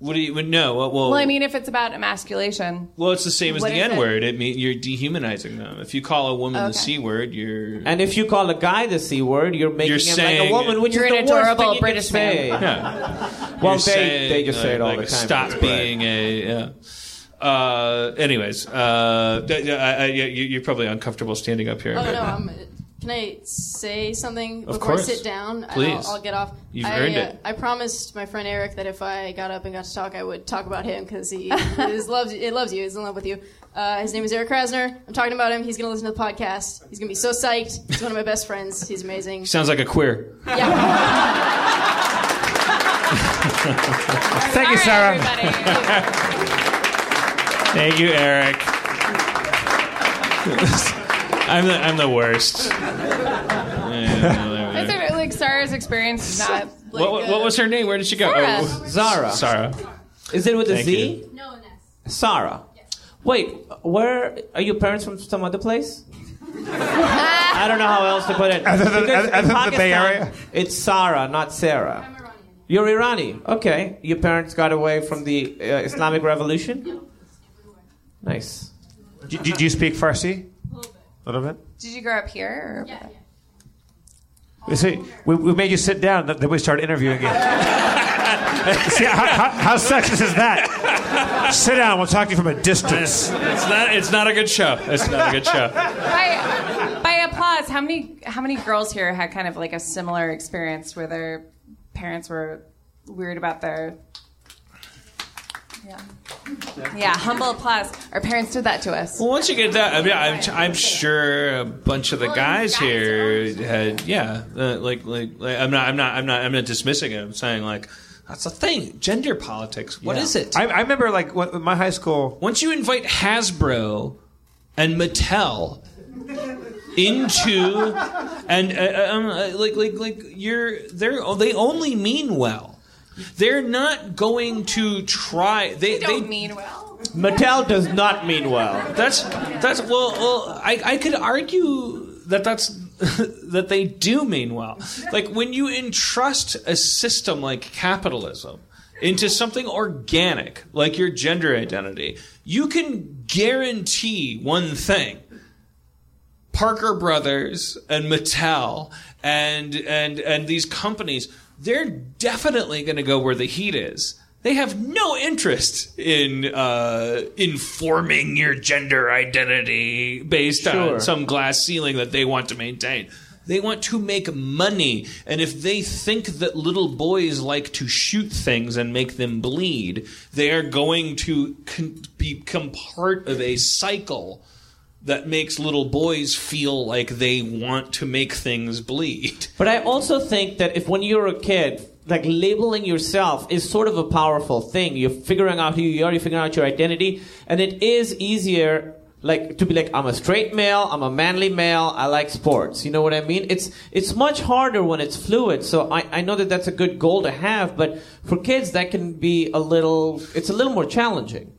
What do you well, no? Well, well, Well, I mean, if it's about emasculation, well, it's the same as what the is it? N word. It mean you're dehumanizing them. If you call a woman the Okay. C word, you're and if you call a guy the C word, you're making You're him like saying- a woman, which You're is an the worst adorable thing you British can say. yeah. [laughs] Well, You're they saying, they just say it all like, the time. Stop Right. being a. Yeah. Uh, anyways, uh, th- th- I, I, you- you're probably uncomfortable standing up here. Oh no, [laughs] I'm. Can I say something before course. I sit down? Please. I'll, I'll get off. You've I, earned uh, it. I promised my friend Eric that if I got up and got to talk, I would talk about him because he [laughs] is loves it loves you. He's in love with you. Uh, his name is Eric Krasner. I'm talking about him. He's gonna listen to the podcast. He's gonna be so psyched. He's one of my best friends. He's amazing. Sounds like a queer. Yeah. [laughs] Thank you, All Sarah. Thank you, Eric. [laughs] I'm the I'm the worst. [laughs] Is it like Sarah's experience is not? Like, what, what, what was her name? Where did she go? Sarah. Oh, Zara. Sarah. Is it with a Thank Z? you. no, Ness. Sarah. Wait, where are your parents from? Some other place? [laughs] I don't know how else to put it. Other than- Because other in than the Bay Pakistan, Area? It's Sarah, not Sarah. I'm Iranian. You're Irani. Okay. Your parents got away from the uh, Islamic Revolution? Nice. Do, do you speak Farsi? A little bit. Did you grow up here? Or? Yeah, yeah. We, see, we, we made you sit down, then we start interviewing you. [laughs] see, how, how, how sexist is that? sit down, we'll talk to you from a distance. It's not it's not a good show. It's not a good show. By, by applause, how many how many girls here had kind of like a similar experience where their parents were weird about their yeah yeah humble applause. Our parents did that to us. Well, once you get that, I mean, I'm, I'm sure a bunch of the guys guys here had, yeah, uh, like, like, like, I'm not, I'm not, I'm not, I'm not dismissing it. I'm saying like, that's the thing. Gender politics. What Yeah. is it? I, I remember, like, when, in my high school, Once you invite Hasbro and Mattel into, and uh, um, uh, like, like, like, you're, they're, they only mean well. They're not going to try. They, They don't they mean well. Mattel does not mean well. That's that's well, well I, I could argue that that's [laughs] that they do mean well. Like when you entrust a system like capitalism into something organic, like your gender identity, you can guarantee one thing. Parker Brothers and Mattel and and and these companies, they're definitely going to go where the heat is. They have no interest in uh, informing your gender identity based Sure. on some glass ceiling that they want to maintain. They want to make money, and if they think that little boys like to shoot things and make them bleed, they are going to con- become part of a cycle that makes little boys feel like they want to make things bleed. But I also think that if when you're a kid, like labeling yourself is sort of a powerful thing. You're figuring out who you are, you're figuring out your identity, and it is easier like to be like I'm a straight male, I'm a manly male, I like sports. You know what I mean? It's it's much harder when it's fluid. So I, I know that that's a good goal to have, but for kids that can be a little it's a little more challenging.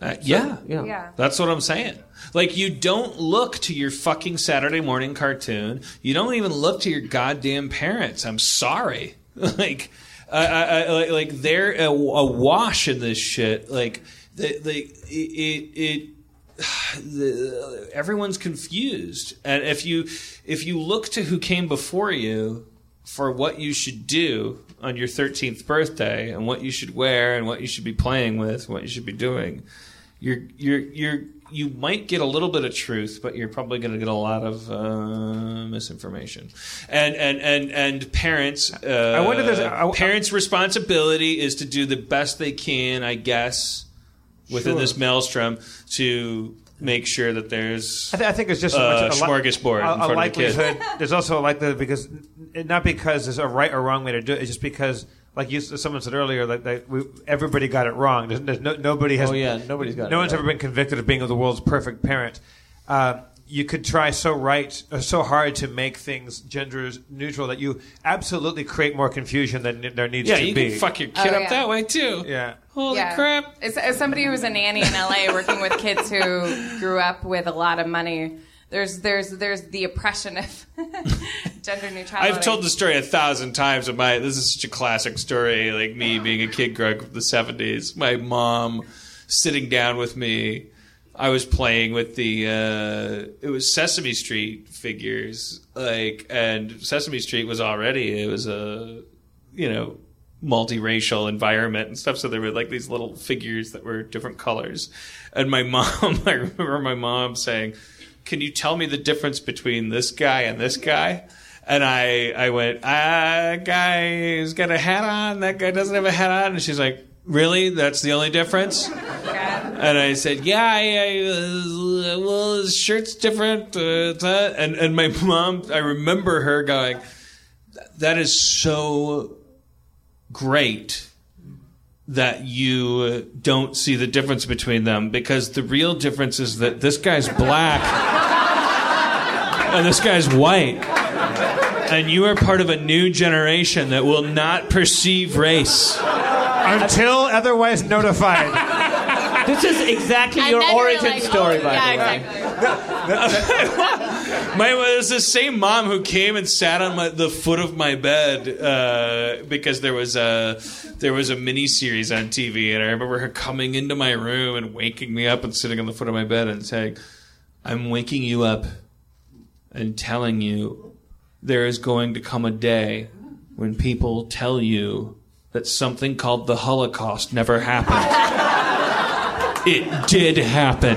Uh, yeah. Yeah. Yeah. That's what I'm saying. Like, you don't look to your fucking Saturday morning cartoon. You don't even look to your goddamn parents. I'm sorry. [laughs] like, I, I, I, like, like they're a, awash in this shit. Like, they, they, it, it, [sighs] the, everyone's confused. And if you, if you look to who came before you for what you should do on your 13th birthday and what you should wear and what you should be playing with, what you should be doing, you're you're you're you might get a little bit of truth, but you're probably going to get a lot of uh, misinformation. And and and and parents, uh, I wonder there's- I- I- parents' responsibility is to do the best they can, I guess, within Sure. this maelstrom to make sure that there's I, th- I think it's just Uh, a, a, li- smorgasbord in a, a front of the kid. likelihood. [laughs] There's also a likelihood because not because there's a right or wrong way to do it. It's just because, like you, someone said earlier, like, that we, everybody got it wrong. There's, there's no, nobody has. Oh, yeah, nobody's got it No one's right. ever been convicted of being the world's perfect parent. Uh, you could try so right, uh, so hard to make things gender neutral that you absolutely create more confusion than there needs yeah, to you be. can fuck your kid Oh, up yeah. that way too. yeah. Holy Yeah. crap! As, as somebody who was a nanny in LA [laughs] working with kids who grew up with a lot of money, there's there's there's the oppression of [laughs] gender neutrality. I've told the story a thousand times. Of my this is such a classic story. Like me being a kid growing up in the seventies, my mom sitting down with me. I was playing with the uh, it was Sesame Street figures, like, and Sesame Street was already it was a you know multiracial environment and stuff. So there were like these little figures that were different colors. And my [laughs] mom, I remember my mom saying, "Can you tell me the difference between this guy and this guy?" And I, I went, "Ah, guy's got a hat on. That guy doesn't have a hat on." And she's like, "Really? That's the only difference?" And I said, "Yeah, I, I uh, well, his shirt's different." Uh. And and my [laughs] mom, I remember her going, "That is so great that you don't see the difference between them because the real difference is that this guy's black and this guy's white." And you are part of a new generation that will not perceive race. Until otherwise notified. [laughs] This is exactly And your origin like, story, oh, by yeah, the way. exactly. [laughs] My it was the same mom who came and sat on my, the foot of my bed uh, because there was a there was a mini series on TV, and I remember her coming into my room and waking me up and sitting on the foot of my bed and saying, "I'm waking you up and telling you there is going to come a day when people tell you that something called the Holocaust never happened." It did happen.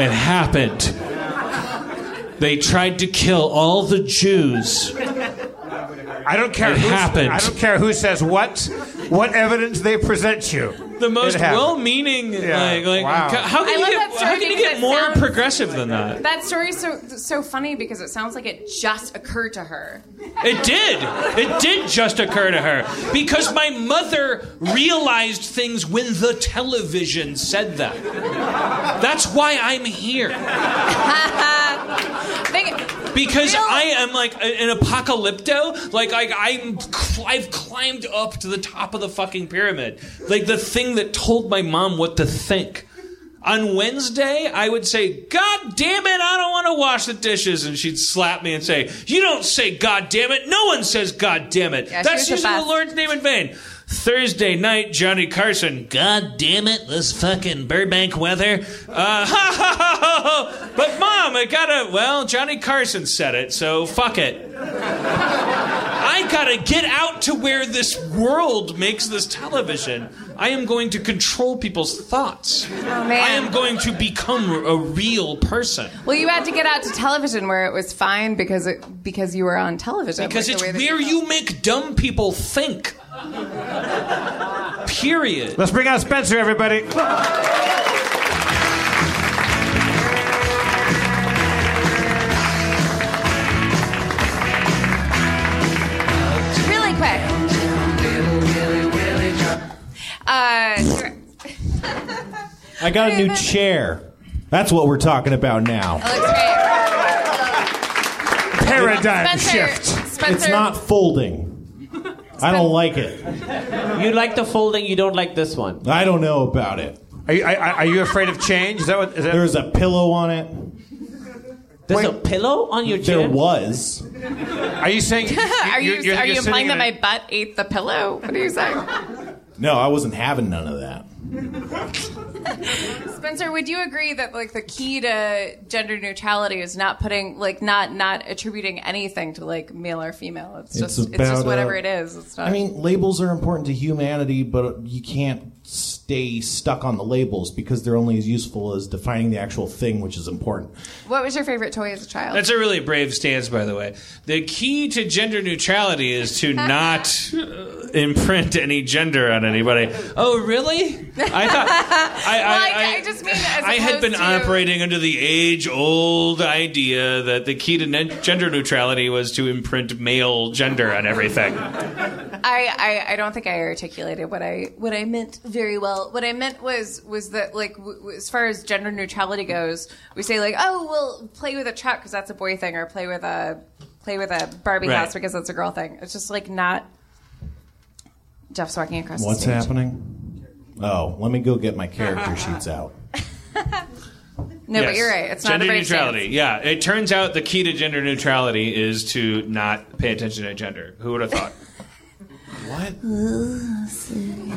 It happened. They tried to kill all the Jews. I don't care. It who, happened. I don't care who says what, what evidence they present you. The most happened. well-meaning, Yeah. like, like Wow. how I can you get how can you get more sounds- progressive than that? That story's so so funny because it sounds like it just occurred to her. It did. It did just occur to her because my mother realized things when the television said that. That's why I'm here. [laughs] Think- Because Real- I am like an apocalypto. Like I, I'm, I've climbed up to the top of the fucking pyramid. Like the thing that told my mom what to think. On Wednesday, I would say, God damn it, I don't want to wash the dishes. And she'd slap me and say, You don't say God damn it. No one says God damn it. Yeah, That's was the using the. Lord's name in vain. Thursday night, Johnny Carson. God damn it, this fucking Burbank weather. Uh, ha, ha, ha, ha, ha. But mom, I gotta. Well, Johnny Carson said it, so fuck it. I gotta get out to where this world makes this television. I am going to control people's thoughts. Oh, man. I am going to become a real person. Well, you had to get out to television where it was fine because it because you were on television. Because like it's the way that where you make dumb people think. Period. Let's bring out Spencer, everybody. Really quick. Uh, I got a new chair. That's what we're talking about now. that looks great. Paradigm Spencer, shift. Spencer, It's not folding. I don't like it. You like the folding, you don't like this one. I don't know about it. Are you, are, are you afraid of change? Is that what? Is that, There's a pillow on it. There's a pillow on your chair. There was. are you saying? [laughs] Are you, you're- are you're you implying that in my butt ate the pillow? What are you saying? No, I wasn't having none of that. [laughs] Spencer, would you agree that like the key to gender neutrality is not putting like not not attributing anything to like male or female? It's It's just it's just whatever uh, it is. It's not. I mean, labels are important to humanity, but you can't stay stuck on the labels because they're only as useful as defining the actual thing, which is important. what was your favorite toy as a child? That's a really brave stance, by the way. The key to gender neutrality is to [laughs] not uh, imprint any gender on anybody. Oh, really? I thought. I, [laughs] well, I, I, I just mean as I had been to- operating under the age-old idea that the key to ne- gender neutrality was to imprint male gender on everything. [laughs] I, I, I don't think I articulated what I what I meant very well. What I meant was was that like w- w- as far as gender neutrality goes, we say like oh well play with a truck because that's a boy thing, or play with a play with a Barbie Right. house because that's a girl thing. It's just like not. Jeff's walking across What's the stage. happening? Oh, let me go get my character [laughs] sheets out. No, but Yes. you're right. It's not gender a brave neutrality. Yeah, it turns out the key to gender neutrality is to not pay attention to gender. Who would have thought? [laughs]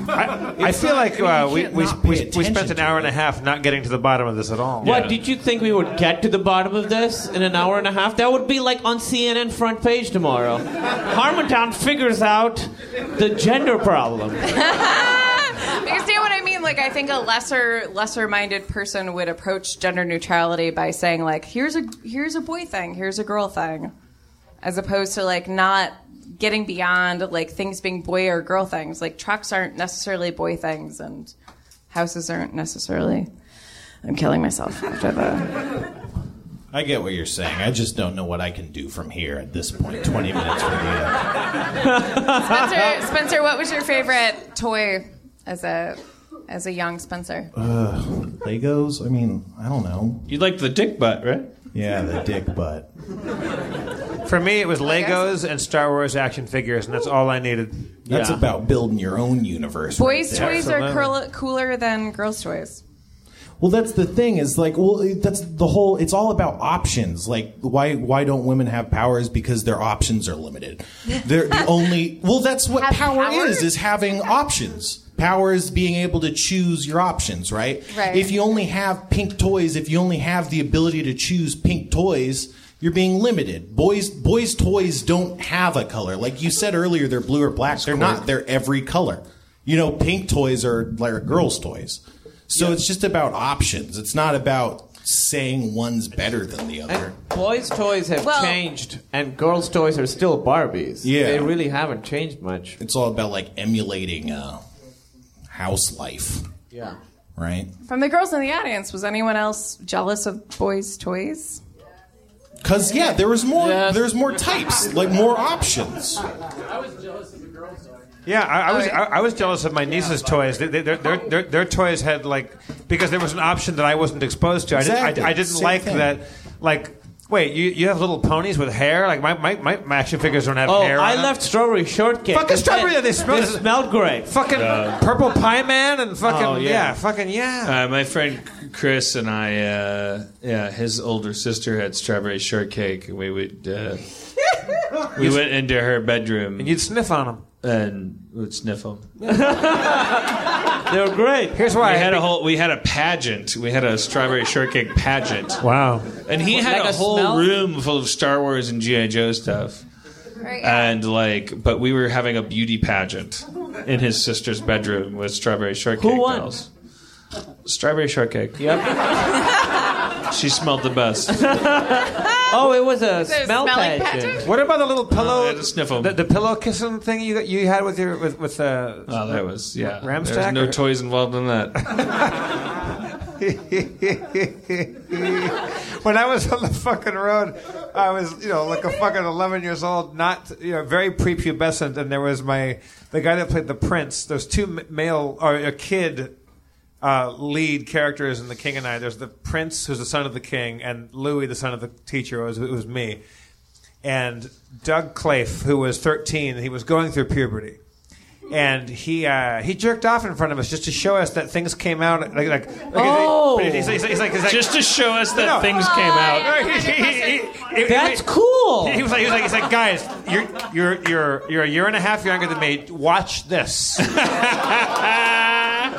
I, I feel like uh, we, we, we, we spent an hour and a half not getting to the bottom of this at all. What did you think we would get to the bottom of this in an hour and a half? That would be like on CNN front page tomorrow. Harmontown figures out the gender problem. [laughs] You see what I mean? Like, I think a lesser lesser minded person would approach gender neutrality by saying like, here's a here's a boy thing, here's a girl thing, as opposed to like not getting beyond like things being boy or girl things. Like trucks aren't necessarily boy things, and houses aren't necessarily. I'm killing myself after the. I get what you're saying. I just don't know what I can do from here at this point. 20 minutes from here. Spencer, Spencer, what was your favorite toy as a as a young Spencer? Uh, Legos? I mean, I don't know. You like the dick butt, right? Yeah, the dick butt. For me, it was Legos and Star Wars action figures, and that's all I needed. That's Yeah. about building your own universe. right Boys' there. toys are curl- cooler than girls' toys. Well, that's the thing. Is like, well, it- that's the whole. It's all about options. Like, why why don't women have powers? Because their options are limited. [laughs] They're the only. Well, that's what Have power powers? is. Is having options. Power is being able to choose your options, right? Right. If you only have pink toys, if you only have the ability to choose pink toys, you're being limited. Boys boys toys don't have a color. Like you said earlier, they're blue or black. They're not. They're every color. You know, pink toys are like girls' toys. So it's just about options. It's not about saying one's better than the other. And boys' toys have Well- changed, and girls' toys are still Barbies. Yeah. They really haven't changed much. It's all about like emulating uh, house life, Yeah. right? From the girls in the audience, was anyone else jealous of boys' toys? Because yeah, there was more. Yes. There's more types, like more options. I was jealous of the girls. Yeah, I, I was Oh, I, yeah. I was jealous of my niece's toys. They, they, their, their, their, their toys had like because there was an option that I wasn't exposed to. I, Exactly. didn't, I, I didn't Same like thing. that. Like Wait, you, you have little ponies with hair? Like my, my, my, my action figures don't have Oh, hair. on I them. left strawberry shortcake. Fucking strawberry, they smell- They smelled great. fucking Purple Pieman and fucking Oh, yeah. yeah. fucking yeah. Uh, my friend Chris and I, uh, yeah, his older sister had strawberry shortcake. and We would, uh, [laughs] we went into her bedroom and you'd sniff on them. and would sniff them. [laughs] They were great. Here's why We I had a whole, we had a pageant. We had a strawberry shortcake pageant, [laughs] wow. and he had Like a a whole smell? room full of Star Wars and GI Joe stuff. Right. And like, but we were having a beauty pageant in his sister's bedroom with strawberry shortcake Who won? dolls. Strawberry shortcake. Yep. [laughs] She smelled the best. [laughs] Oh, it was a a smell smelling pageant. pageant? What about the little pillow? I had to sniff 'em. The, the pillow kissing thing you you had with your with with uh, Oh, that was yeah. Ramstack There's no or- toys involved in that. [laughs] when I was on the fucking road, I was, you know, like a fucking 11 years old, not, you know, very prepubescent, and there was my, the guy that played the prince. There's two male, or a kid uh, lead characters in The King and I. There's the prince, who's the son of the king, and Louis, the son of the teacher, was, it was me. And Doug Clafe, who was 13, he was going through puberty. And he uh, he jerked off in front of us just to show us that things came out like like, like Oh. he's, he's, he's like, he's like Just to show us that No. things came out. no, he- he- he- he- he- That's he- cool. He was like, he was like, he's like, guys, you're you're you're you're a year and a half younger than me. Watch this. [laughs]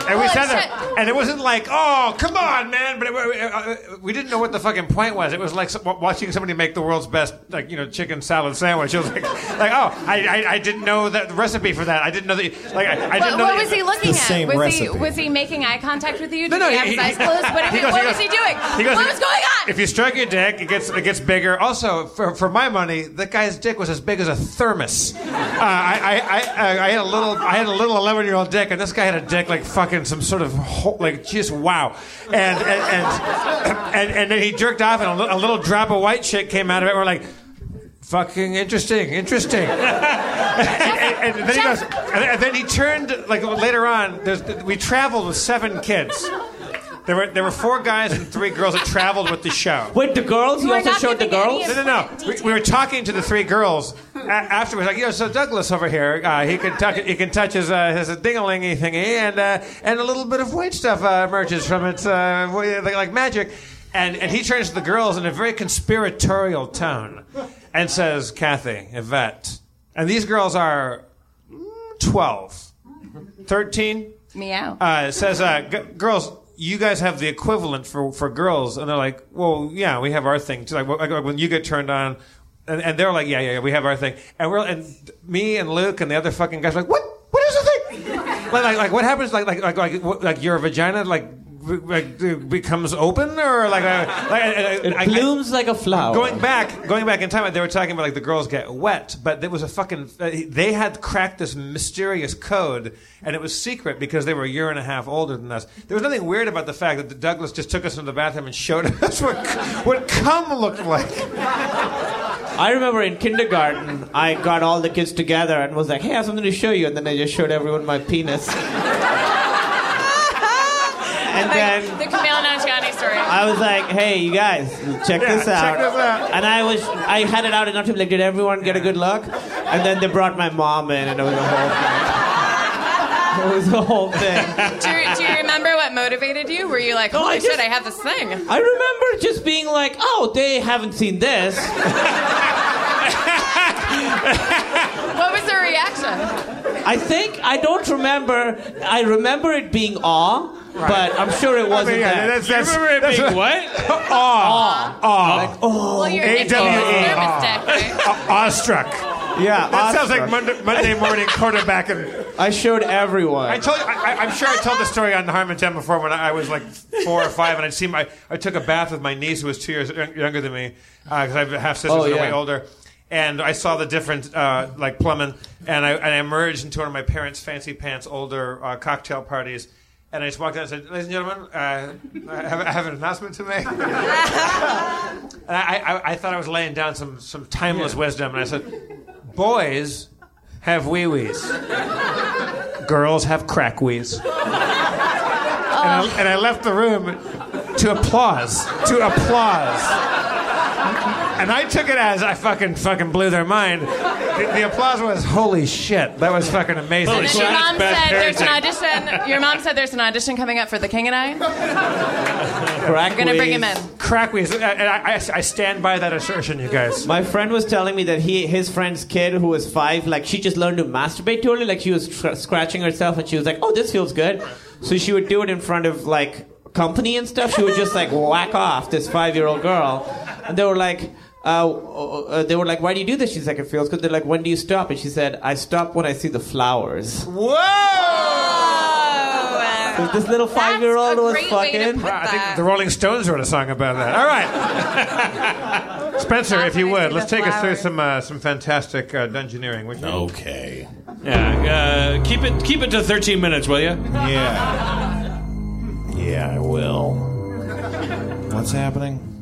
and we Holy sat there, and it wasn't like, oh, come on, man. But it, uh, we didn't know what the fucking point was. It was like some- watching somebody make the world's best, like you know, chicken salad sandwich. It was like, [laughs] like oh, I, I, I didn't know that the recipe for that. I didn't know that. Like, I, I didn't What, know. what that- was he looking The at? same was recipe. he was he making eye contact with you? Did No, no, he have he- his eyes he- closed? What, [laughs] he goes- what he was goes- he doing? he goes- what was going on? If you stroke your dick, it gets it gets bigger. Also, for, for my money, that guy's dick was as big as a thermos. Uh, I, I, I, I had a little I had a little eleven year old dick, and this guy had a dick like fucking some sort of ho- like just wow. And and and, and and then he jerked off, and a, li- a little drop of white shit came out of it. We're like. Fucking interesting, interesting. [laughs] and, and- and then he goes, and, then he turned like later on. We traveled with seven kids. There were there were four guys and three girls that traveled with the show. Wait, the girls? You We're also not showed the giving any girls? No, no, no. We, we were talking to the three girls a- afterwards. Like, you know, so Douglas over here, uh, he can touch, he can touch his uh, his dingalingy thingy, and uh, and a little bit of white stuff uh, emerges from it, uh, like, like magic. And and he turns to the girls in a very conspiratorial tone, and says, "Kathy, Yvette," and these girls are mm, 12, 13, Meow. uh, says, uh, g- "Girls, you guys have the equivalent for, for girls," and they're like, "Well, yeah, we have our thing too." Like, like when you get turned on, and, and they're like, "Yeah, yeah, yeah, we have our thing," and we're and me and Luke and the other fucking guys are like, "What? What is the thing? [laughs] like, like, like, what happens? Like, like, like, like, what, like your vagina like." Like uh, becomes open, or like, uh, like It I- I- blooms like a flower. Going back, going back in time, they were talking about like the girls get wet, but there was a fucking. Uh, they had cracked this mysterious code, and it was secret because they were a year and a half older than us. There was nothing weird about the fact that Douglas just took us into the bathroom and showed [laughs] us what what cum looked like. I remember in kindergarten, I got all the kids together and was like, hey, I have something to show you. And then I just showed everyone my penis. And then the Kumail Nanjiani story. I was like, hey, you guys, check Yeah, this out. check this out. And I was, I had it out enough to be like, did everyone get a good look? And then they brought my mom in, and it was a whole thing. [laughs] It was the whole thing. do, you, do you remember what motivated you? Were you like, No, I just- shit, I have this thing? I remember just being like, oh, they haven't seen this. [laughs] [laughs] What was the reaction? I think I don't remember. I remember it being awe, but I'm sure it wasn't yeah, that. that's, that's, Remember it that's being what? [laughs] Aw, aw, oh. Well, you're nicking A-W-E. his thermos deck, right? aw- awestruck. yeah, That sounds like. Monday, Monday morning quarterback and. I showed everyone. I told I, I- I'm sure I told the story on the Harmontown before when I was like four or five, and I'd seen my, I took a bath with my niece who was two years younger than me, uh, because I have half sisters Oh, that are way older. And I saw the different, uh, like plumbing, and I, and I emerged into one of my parents' fancy pants older uh, cocktail parties. And I just walked out and said, "Ladies and gentlemen, uh, I, have, I have an announcement to make." [laughs] and I, I, I thought I was laying down some, some timeless wisdom, and I said, "Boys have wee wees, girls have crack wees." [laughs] And, I, and I left the room to applause, to applause. And I took it as I fucking fucking blew their mind. The, the applause was, "Holy shit, that was fucking amazing." And then your mom said there's an audition. Your mom said there's an audition coming up for The King and I. Crack We're gonna bring him in. Crack wheeze. And I, I, I stand by that assertion, you guys. My friend was telling me that he, his friend's kid who was five, like she just learned to masturbate totally. Like she was tr- scratching herself, and she was like, "Oh, this feels good." So she would do it in front of like company and stuff. She would just like whack off this five-year-old girl, and they were like. Uh, uh, they were like, "Why do you do this?" She's like, "It feels good." They're like, "When do you stop?" And she said, "I stop when I see the flowers." Whoa! So this little five-year-old was great way to fucking. put I think the Rolling Stones wrote a song about that. All right, [laughs] Spencer, if you would, let's the take us through some uh, some fantastic uh, dungeoneering. would you? Okay. Yeah, uh, keep it keep it to 13 minutes, will you? Yeah. Yeah, I will. What's happening?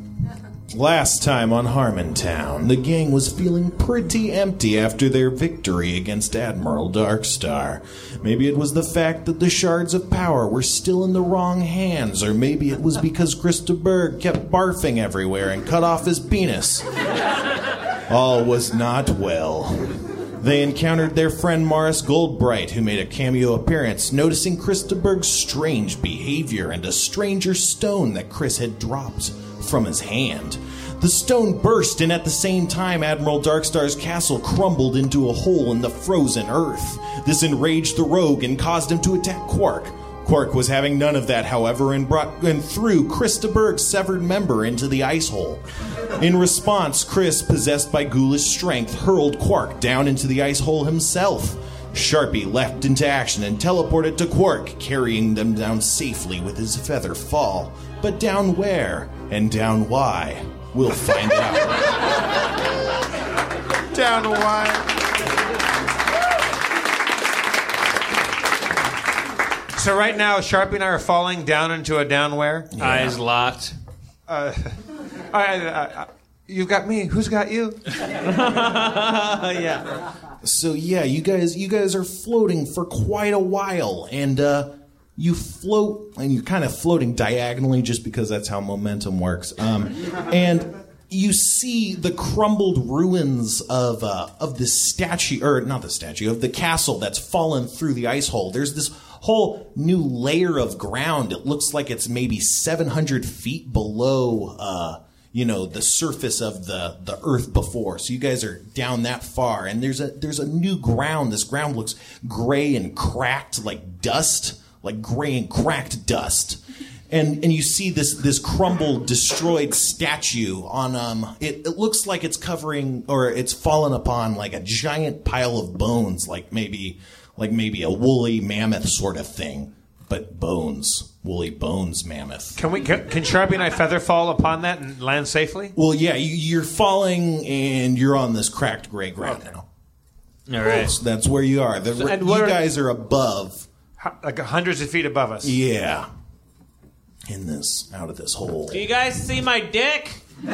Last time on Harmontown, the gang was feeling pretty empty after their victory against Admiral Darkstar. Maybe it was the fact that the shards of power were still in the wrong hands, or maybe it was because Krista Berg kept barfing everywhere and cut off his penis. All was not well. They encountered their friend Morris Goldbright, who made a cameo appearance, noticing Krista Berg's strange behavior and a stranger stone that Chris had dropped from his hand. The stone burst, and at the same time, Admiral Darkstar's castle crumbled into a hole in the frozen earth. This enraged the rogue and caused him to attack Quark. Quark was having none of that, however, and brought and threw Krista Berg's severed member into the ice hole. In response, Chris, possessed by ghoulish strength, hurled Quark down into the ice hole himself. Sharpie leapt into action and teleported to Quark, carrying them down safely with his feather fall. But down where and down why? We'll find out. Down wide. So right now, Sharpie and I are falling down into a down where? Eyes locked. Uh, [laughs] I, I, I, you've got me. Who's got you? [laughs] yeah. So yeah, you guys you guys are floating for quite a while and uh you float and you're kind of floating diagonally just because that's how momentum works. Um and you see the crumbled ruins of uh, of the statue, or not the statue, of the castle that's fallen through the ice hole. There's this whole new layer of ground. It looks like it's maybe 700 feet below, uh, you know, the surface of the the earth before. So you guys are down that far, and there's a there's a new ground. This ground looks gray and cracked, like dust, like gray and cracked dust and and you see this this crumbled, destroyed statue on um. It, it looks like it's covering or it's fallen upon like a giant pile of bones, like maybe like maybe a woolly mammoth sort of thing, but bones, woolly bones, mammoth. Can we? Can, can Sharpie and I feather fall upon that and land safely? Well, yeah, you, you're falling and you're on this cracked gray ground now. All right. That's, that's where you are. The, and you where- guys are above. Hu- Like hundreds of feet above us. Yeah. In this, out of this hole. Do you guys see my dick? [laughs]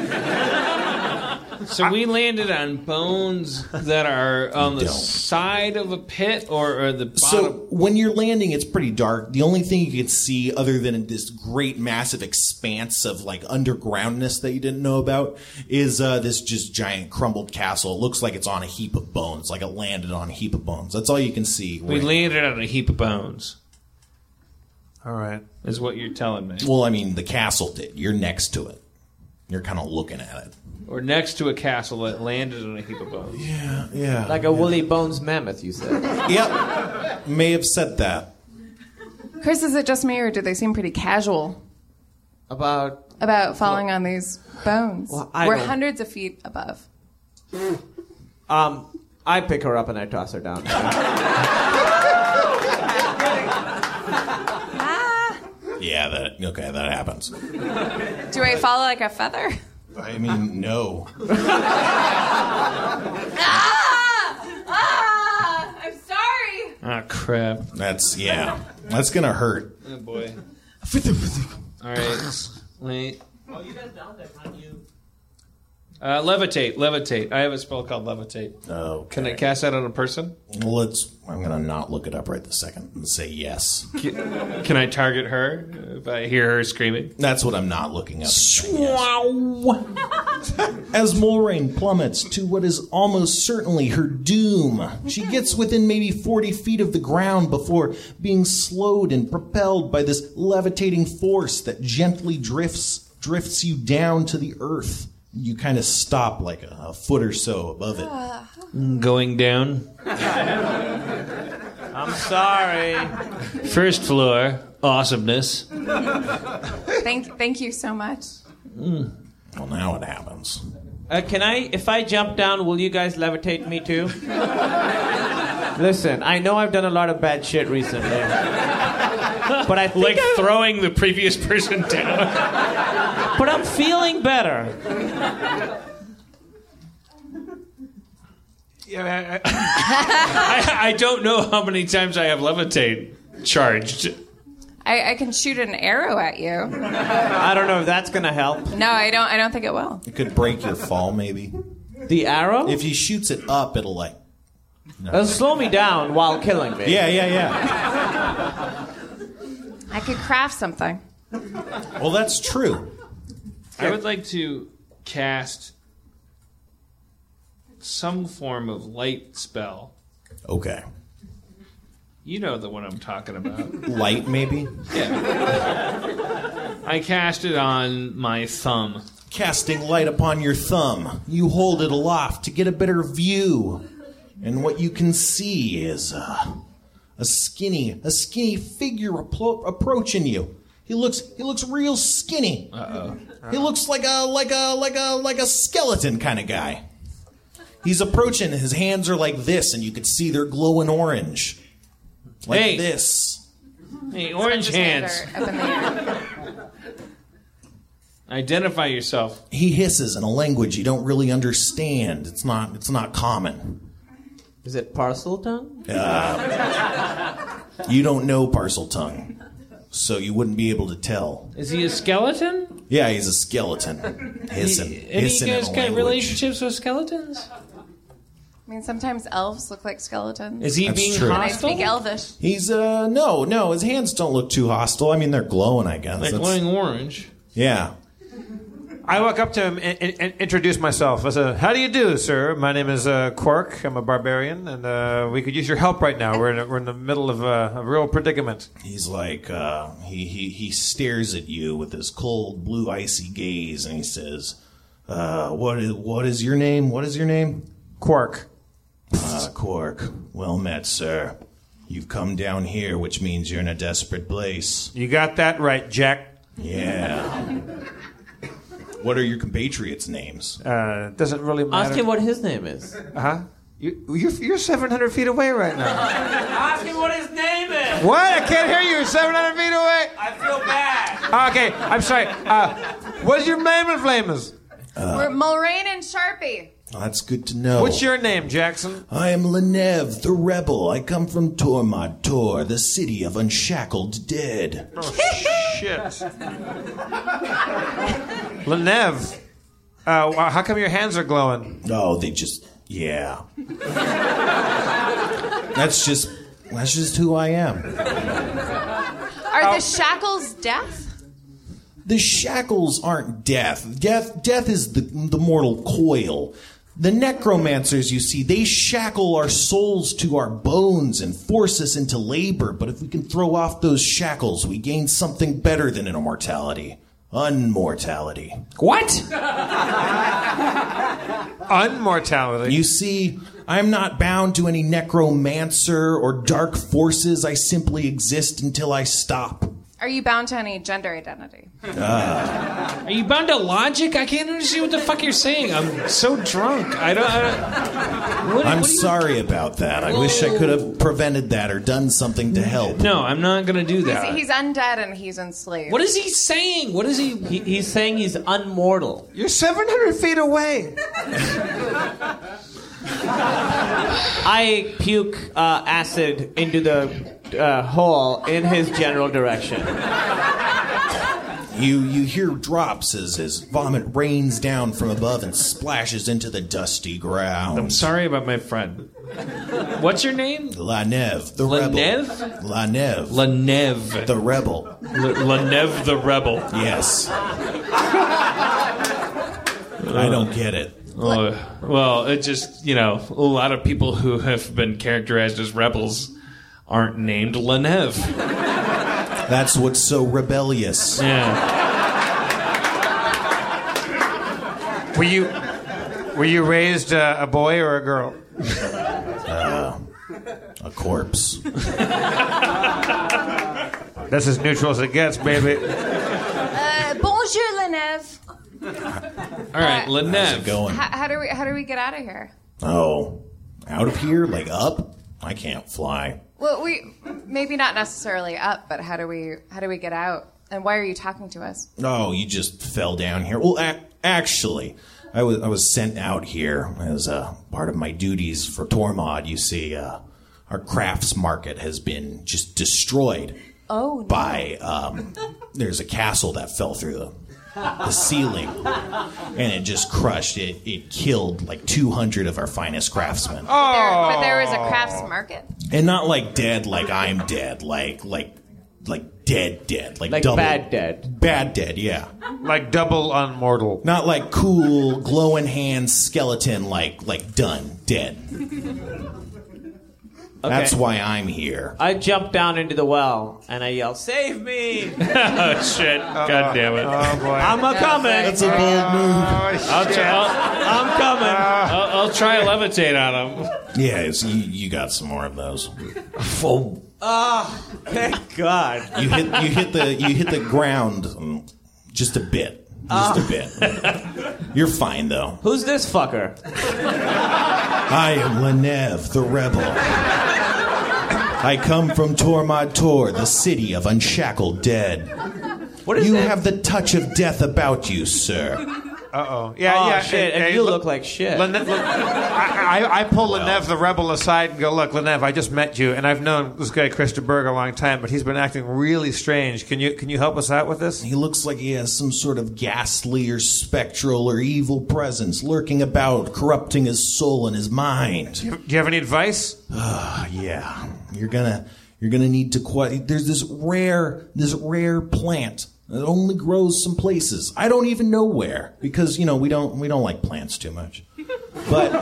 So we landed on bones that are on the Don't. side of a pit or, or the bottom. So when you're landing, it's pretty dark. The only thing you can see, other than this great, massive expanse of like undergroundness that you didn't know about, is uh, this just giant crumbled castle. It looks like it's on a heap of bones, like it landed on a heap of bones. That's all you can see. we right- landed on a heap of bones, All right. is what you're telling me. Well, I mean, the castle did. You're next to it. You're kind of looking at it. Or next to a castle that landed on a heap of bones. Yeah, yeah. Like a woolly bones mammoth, you said. yep. May have said that. Chris, is it just me, or do they seem pretty casual About about falling on these bones? Well, We're don't- hundreds of feet above. um, I pick her up and I toss her down. [laughs] Yeah, that okay. That happens. Do I fall like a feather? I mean, no. ah! Ah! I'm sorry. Ah, crap. That's yeah. That's gonna hurt. Oh, boy. All right. Wait. Oh, you guys down there, can't you? Uh, levitate. Levitate. I have a spell called levitate. Oh, Can I cast that on a person? Well, let's. I'm gonna not look it up right this second and say yes. Can, can I target her if I hear her screaming? That's what I'm not looking up. Wow. [laughs] As Mulrain plummets to what is almost certainly her doom, she gets within maybe 40 feet of the ground before being slowed and propelled by this levitating force that gently drifts drifts you down to the earth. You kind of stop like a, a foot or so above it. Going down. I'm sorry. First floor. Awesomeness. Thank, thank you so much. Well, now it happens. Uh, can I, if I jump down, will you guys levitate me too? [laughs] Listen, I know I've done a lot of bad shit recently, but I think Like I- throwing the previous person down. but I'm feeling better. [laughs] I, I don't know how many times I have levitate charged. I, I can shoot an arrow at you. I don't know if that's gonna help. No, I don't. I don't think it will. It could break your fall, maybe. The arrow? If he shoots it up, it'll like. It'll slow me down while killing me. Yeah, yeah, yeah. I could craft something. Well, that's true. I would like to cast some form of light spell. Okay. You know the one I'm talking about. Light, maybe? Yeah. I cast it on my thumb. Casting light upon your thumb. You hold it aloft to get a better view. And what you can see is uh, a skinny, a skinny figure appro- approaching you. He looks, he looks real skinny. Uh-oh. He looks like a, like a, like a, like a skeleton kind of guy. He's approaching. His hands are like this, and you can see they're glowing orange, like Hey. this. Hey, orange hands hands. up in the air. [laughs] Identify yourself. He hisses in a language you don't really understand. It's not, it's not common. Is it Parseltongue? You don't know Parseltongue, so you wouldn't be able to tell. Is he a skeleton? Yeah, he's a skeleton. Hissing, Any of you in guys a got language. relationships with skeletons? I mean, sometimes elves look like skeletons. Is he That's being true. and I hostile? speak Elvish. He's uh no, no, his hands don't look too hostile. I mean, they're glowing. I guess. Like That's- glowing orange. yeah. I walk up to him and, and, and introduce myself. I said, "How do you do, sir? My name is uh, Quark. I'm a barbarian, and uh, we could use your help right now. We're in a, we're in the middle of uh, a real predicament." He's like, uh, he, he, he stares at you with his cold, blue, icy gaze, and he says, uh, what is, what is your name? What is your name? Quark. Uh, Quark. Well met, sir. You've come down here, which means you're in a desperate place. You got that right, Jack. Yeah. [laughs] what are your compatriots' names? Uh, doesn't really matter. Ask him what his name is. Huh? You, you're, you're 700 feet away right now. [laughs] Ask him what his name is. what? I can't hear you. You're 700 feet away. I feel bad. Okay, I'm sorry. Uh, what's your name and flames? We're Mulrain and Sharpie. That's good to know. What's your name, Jackson? I am Lenev, the rebel. I come from Tormod Tor, the city of unshackled dead. Oh, shit. Lenev. Uh, how come your hands are glowing? Oh, they just yeah. that's just that's just who I am. Are the shackles death? The shackles aren't death. Death death is the the mortal coil. The necromancers, you see, they shackle our souls to our bones and force us into labor. But if we can throw off those shackles, we gain something better than immortality. Unmortality. What? [laughs] Unmortality. You see, I'm not bound to any necromancer or dark forces. I simply exist until I stop. Are you bound to any gender identity? Are you bound to logic? I can't understand what the fuck you're saying. I'm so drunk. I don't. I don't what, I'm what do you- sorry about that. I wish I could have prevented that or done something to help. No, I'm not gonna do He's, that. he's undead and he's enslaved. What is he saying? What is he? He, he's saying he's unmortal. You're 700 feet away. [laughs] I puke uh, acid into the uh, hole in his general direction. You you hear drops as as vomit rains down from above and splashes into the dusty ground. I'm sorry about my friend. What's your name? La Neve, the Lanev? rebel. La Neve, Lanev. the rebel. L- Lanev the rebel. Yes. I don't get it. Oh, well, it just, you know, a lot of people who have been characterized as rebels aren't named Lenev. That's what's so rebellious. Yeah. Were you were you raised uh, a boy or a girl? A corpse. [laughs] That's as neutral as it gets, baby. Uh, bonjour, Lenev. All right, How's it Lenev. going? How, how do we how do we get out of here? Oh, out of here? Like up? I can't fly. Well, we maybe not necessarily up, but how do we how do we get out? And why are you talking to us? Oh, you just fell down here. Well, a- actually, I was I was sent out here as a part of my duties for Tormod. You see, uh, our crafts market has been just destroyed Oh, no. by um, there's a castle that fell through the the ceiling, and it just crushed it. It killed like 200 of our finest craftsmen, There, but there was a crafts market. and not like dead, like I'm dead, like like like dead, dead, like, Like double bad dead. bad dead, yeah. Like double unmortal. Not like cool, glowing hands skeleton, like like done, dead. That's why I'm here. I jump down into the well and I yell, "Save me! [laughs] oh, shit. God damn it. Oh boy. I'm a coming! That's a bold move. I'll, try, I'll, I'm coming!" I'll, I'll try to levitate on him. Yeah, it's- you, you got some more of those. Ah, thank God. You hit you hit the you hit the ground just a bit, just a ah. bit. You're fine though. Who's this fucker? I am Lenev, the rebel. I come from Tormod Tor, the city of unshackled dead. What is You that? have the touch of death about you, sir. Uh oh. Yeah, oh yeah. shit! And, and you look- look like shit. Lene- look, I, I, I pull Lenev the rebel aside and go, look, Lenev, I just met you, and I've known this guy Christa Berg a long time, but he's been acting really strange. Can you can you help us out with this? He looks like he has some sort of ghastly or spectral or evil presence lurking about, corrupting his soul and his mind. Do you have any advice? Yeah, you're gonna you're gonna need to quite. There's this rare this rare plant that only grows some places. I don't even know where because you know we don't we don't like plants too much. But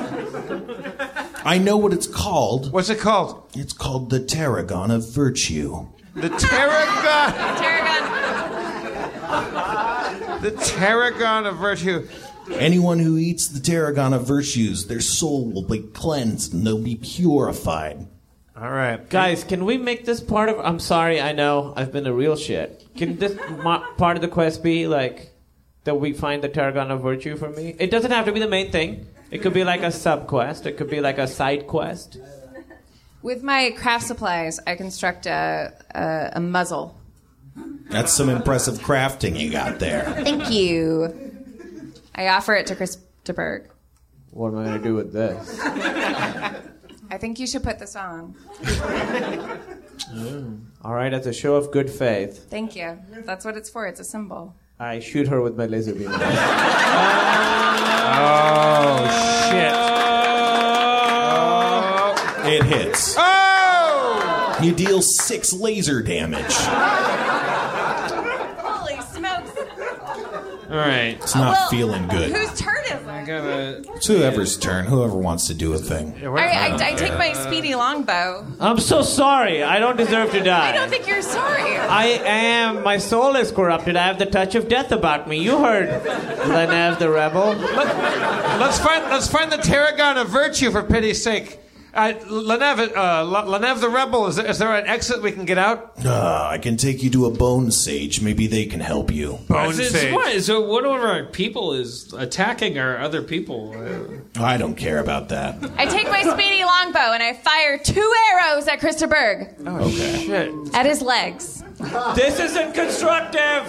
I know what it's called. What's it called? It's called the tarragon of virtue. The Tarragon. Tarragon. The Tarragon of Virtue. Anyone who eats the tarragon of virtues, their soul will be cleansed and they'll be purified. All right. Guys, can we make this part of? I'm sorry, I know I've been a real shit. Can this mo- part of the quest be like that we find the Tarragon of Virtue for me? It doesn't have to be the main thing. It could be like a sub quest. It could be like a side quest. With my craft supplies, I construct a, a, a muzzle. That's some impressive crafting you got there. Thank you. I offer it to Christa Berg. What am I gonna do with this? [laughs] I think you should put this on. Mm. All right, as a show of good faith, Thank you. That's what it's for. It's a symbol. I shoot her with my laser beam. [laughs] Oh shit. Oh. It hits. Oh! You deal six laser damage. Holy smokes! All right. It's not feeling good. Whose turn is it? I gotta. It's whoever's turn, whoever wants to do a thing. I, I, I take my speedy longbow. I'm so sorry. I don't deserve to die. I don't think you're sorry. I am. My soul is corrupted. I have the touch of death about me. You heard Lenev the rebel. Let's find let's find the Tarragon of Virtue for pity's sake. Uh, Lenev, uh, Lenev the rebel. Is there, is there an exit we can get out? Uh, I can take you to a bone sage. Maybe they can help you. Bone It's- it's sage. what? So one of our people is attacking our other people. Uh, I don't care about that. I take my speedy longbow and I fire two arrows at Christa Berg. Okay. Shit. At his legs. This isn't constructive.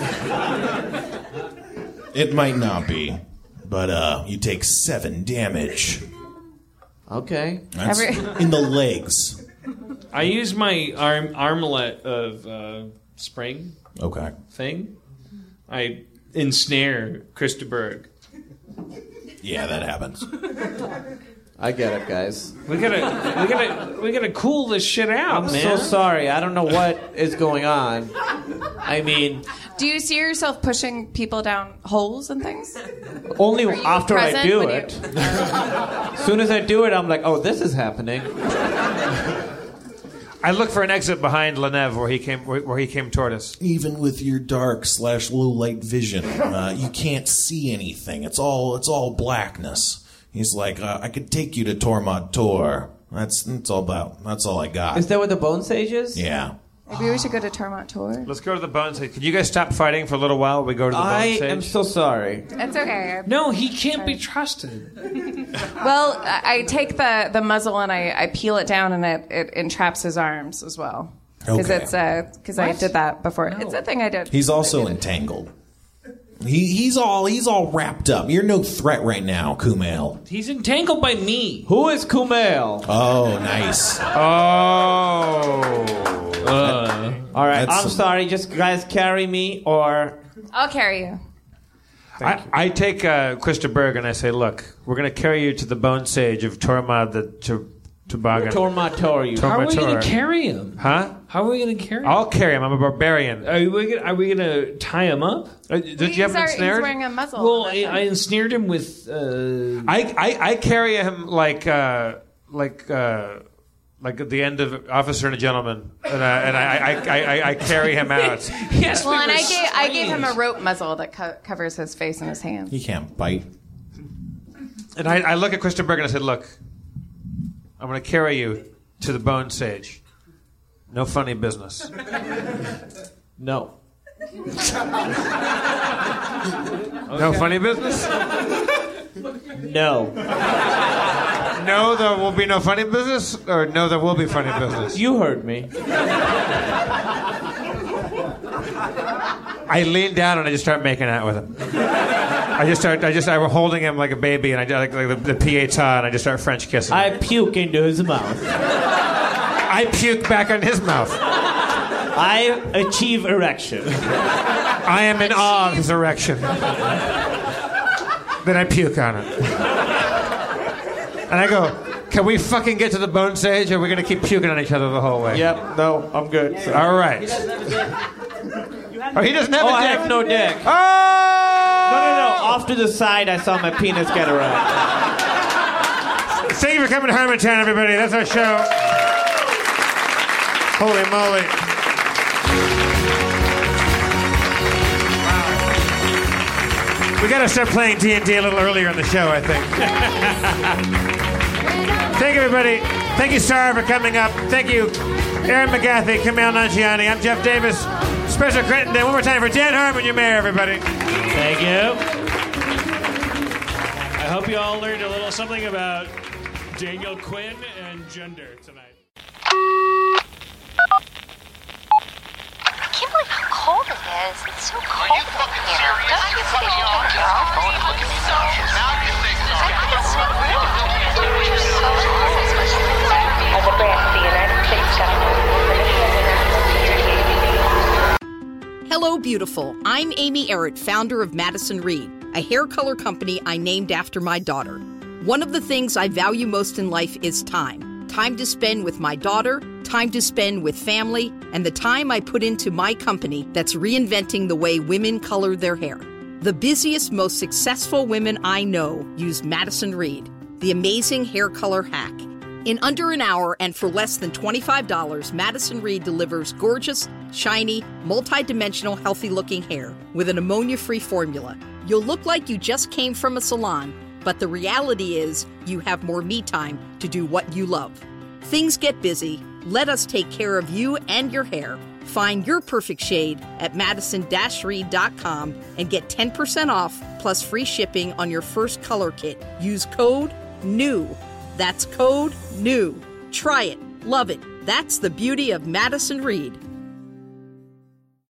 It might not be, but uh, you take seven damage. Okay. That's Every- [laughs] in the legs. I use my arm armlet of uh, spring Okay. thing. I ensnare Christa Berg. Yeah, that happens. [laughs] I get it, guys. We gotta, we gotta, we gotta cool this shit out, I'm man. so sorry. I don't know what is going on. I mean, Do you see yourself pushing people down holes and things? only you after I present do when it. as [laughs] soon as I do it, I'm like, oh, this is happening. [laughs] I look for an exit behind Leneve where he came where, where he came toward us. Even with your dark slash low light vision, uh, you can't see anything. It's all it's all blackness. He's like, uh, I could take you to Tormod Tor. That's that's all about. That's all I got. Is that what the Bone Sage is? yeah. Maybe we should go to Tormont Tour. Let's go to the Bone Sage. Could you guys stop fighting for a little while? We go to the Bone Sage? I Sage. am so sorry. It's okay. No, he can't be trusted. [laughs] Well, I I take the, the muzzle and I, I peel it down and it, it entraps his arms as well. Because Okay. it's because I did that before. It's a thing I did. He's also entangled. He, he's all he's all wrapped up. You're no threat right now, Kumail. He's entangled by me. Who is Kumail? Oh, nice. oh. All right, I'm some- sorry. Just guys carry me or. I'll carry you. I, I take uh, Krista Berg and I say, look, we're going to carry you to the Bone Sage of Tormod the to, Toboggan. Tormator, you. How are we going to carry him? Huh? How are we going to carry him? I'll carry him. I'm a barbarian. Are we gonna, are we going to tie him up? Uh, did He's, you have him our- he's ensnared? wearing a muzzle. Well, I. I ensnared him with. Uh, I, I, I carry him like uh, like uh, like at the end of Officer and a Gentleman, and, I, and I, I, I, I, I carry him [laughs] out. yes, well, and I were gave I gave him a rope muzzle that co- covers his face and his hands. He can't bite. And I, I look at Krista Berg and I said, look, I'm going to carry you to the Bone Sage. No funny business. No. No funny business? No. No, there will be no funny business? Or no, there will be funny business? You heard me. I lean down and I just start making out with him. I just start, I just, I was holding him like a baby and I like, like the, the pieta and I just start French kissing. I puke into his mouth. I puke back on his mouth. I achieve erection. I am in awe of his erection. then I puke on it. And I go, can we fucking get to the bone stage or are we going to keep puking on each other the whole way? Yep, no, I'm good. All right. Oh, he doesn't have Oh, a I dick. have no dick. Oh! No, no, no. Off to the side, I saw my penis get around. Thank you for coming to Harmontown, everybody. That's our show. Holy moly. We got to start playing D&D a little earlier in the show, I think. [laughs] Thank you, everybody. Thank you, Sarah, for coming up. Thank you, Erin McGathy, Kumail Nanjiani. I'm Jeff Davis. Special credit day. One more time for Dan Harmon, your mayor, everybody. Thank you. I hope you all learned a little something about Daniel Quinn and gender tonight. I can't believe how cold it is. It's so cold in here. Don't you think you can get off phone and look at these? I think it's so weird. You're so As a branch of the United States government, Hello, beautiful. I'm Amy Errett, founder of Madison Reed, a hair color company I named after my daughter. One of the things I value most in life is time time to spend with my daughter, time to spend with family, and the time I put into my company that's reinventing the way women color their hair. The busiest, most successful women I know use Madison Reed, the amazing hair color hack. In under an hour and for less than $25, Madison Reed delivers gorgeous, shiny, multi-dimensional, healthy-looking hair with an ammonia-free formula. You'll look like you just came from a salon, but the reality is you have more me time to do what you love. Things get busy. Let us take care of you and your hair. Find your perfect shade at madison-reed.com and get 10% off plus free shipping on your first color kit. Use code NEW. That's code NEW. Try it. Love it. That's the beauty of Madison Reed.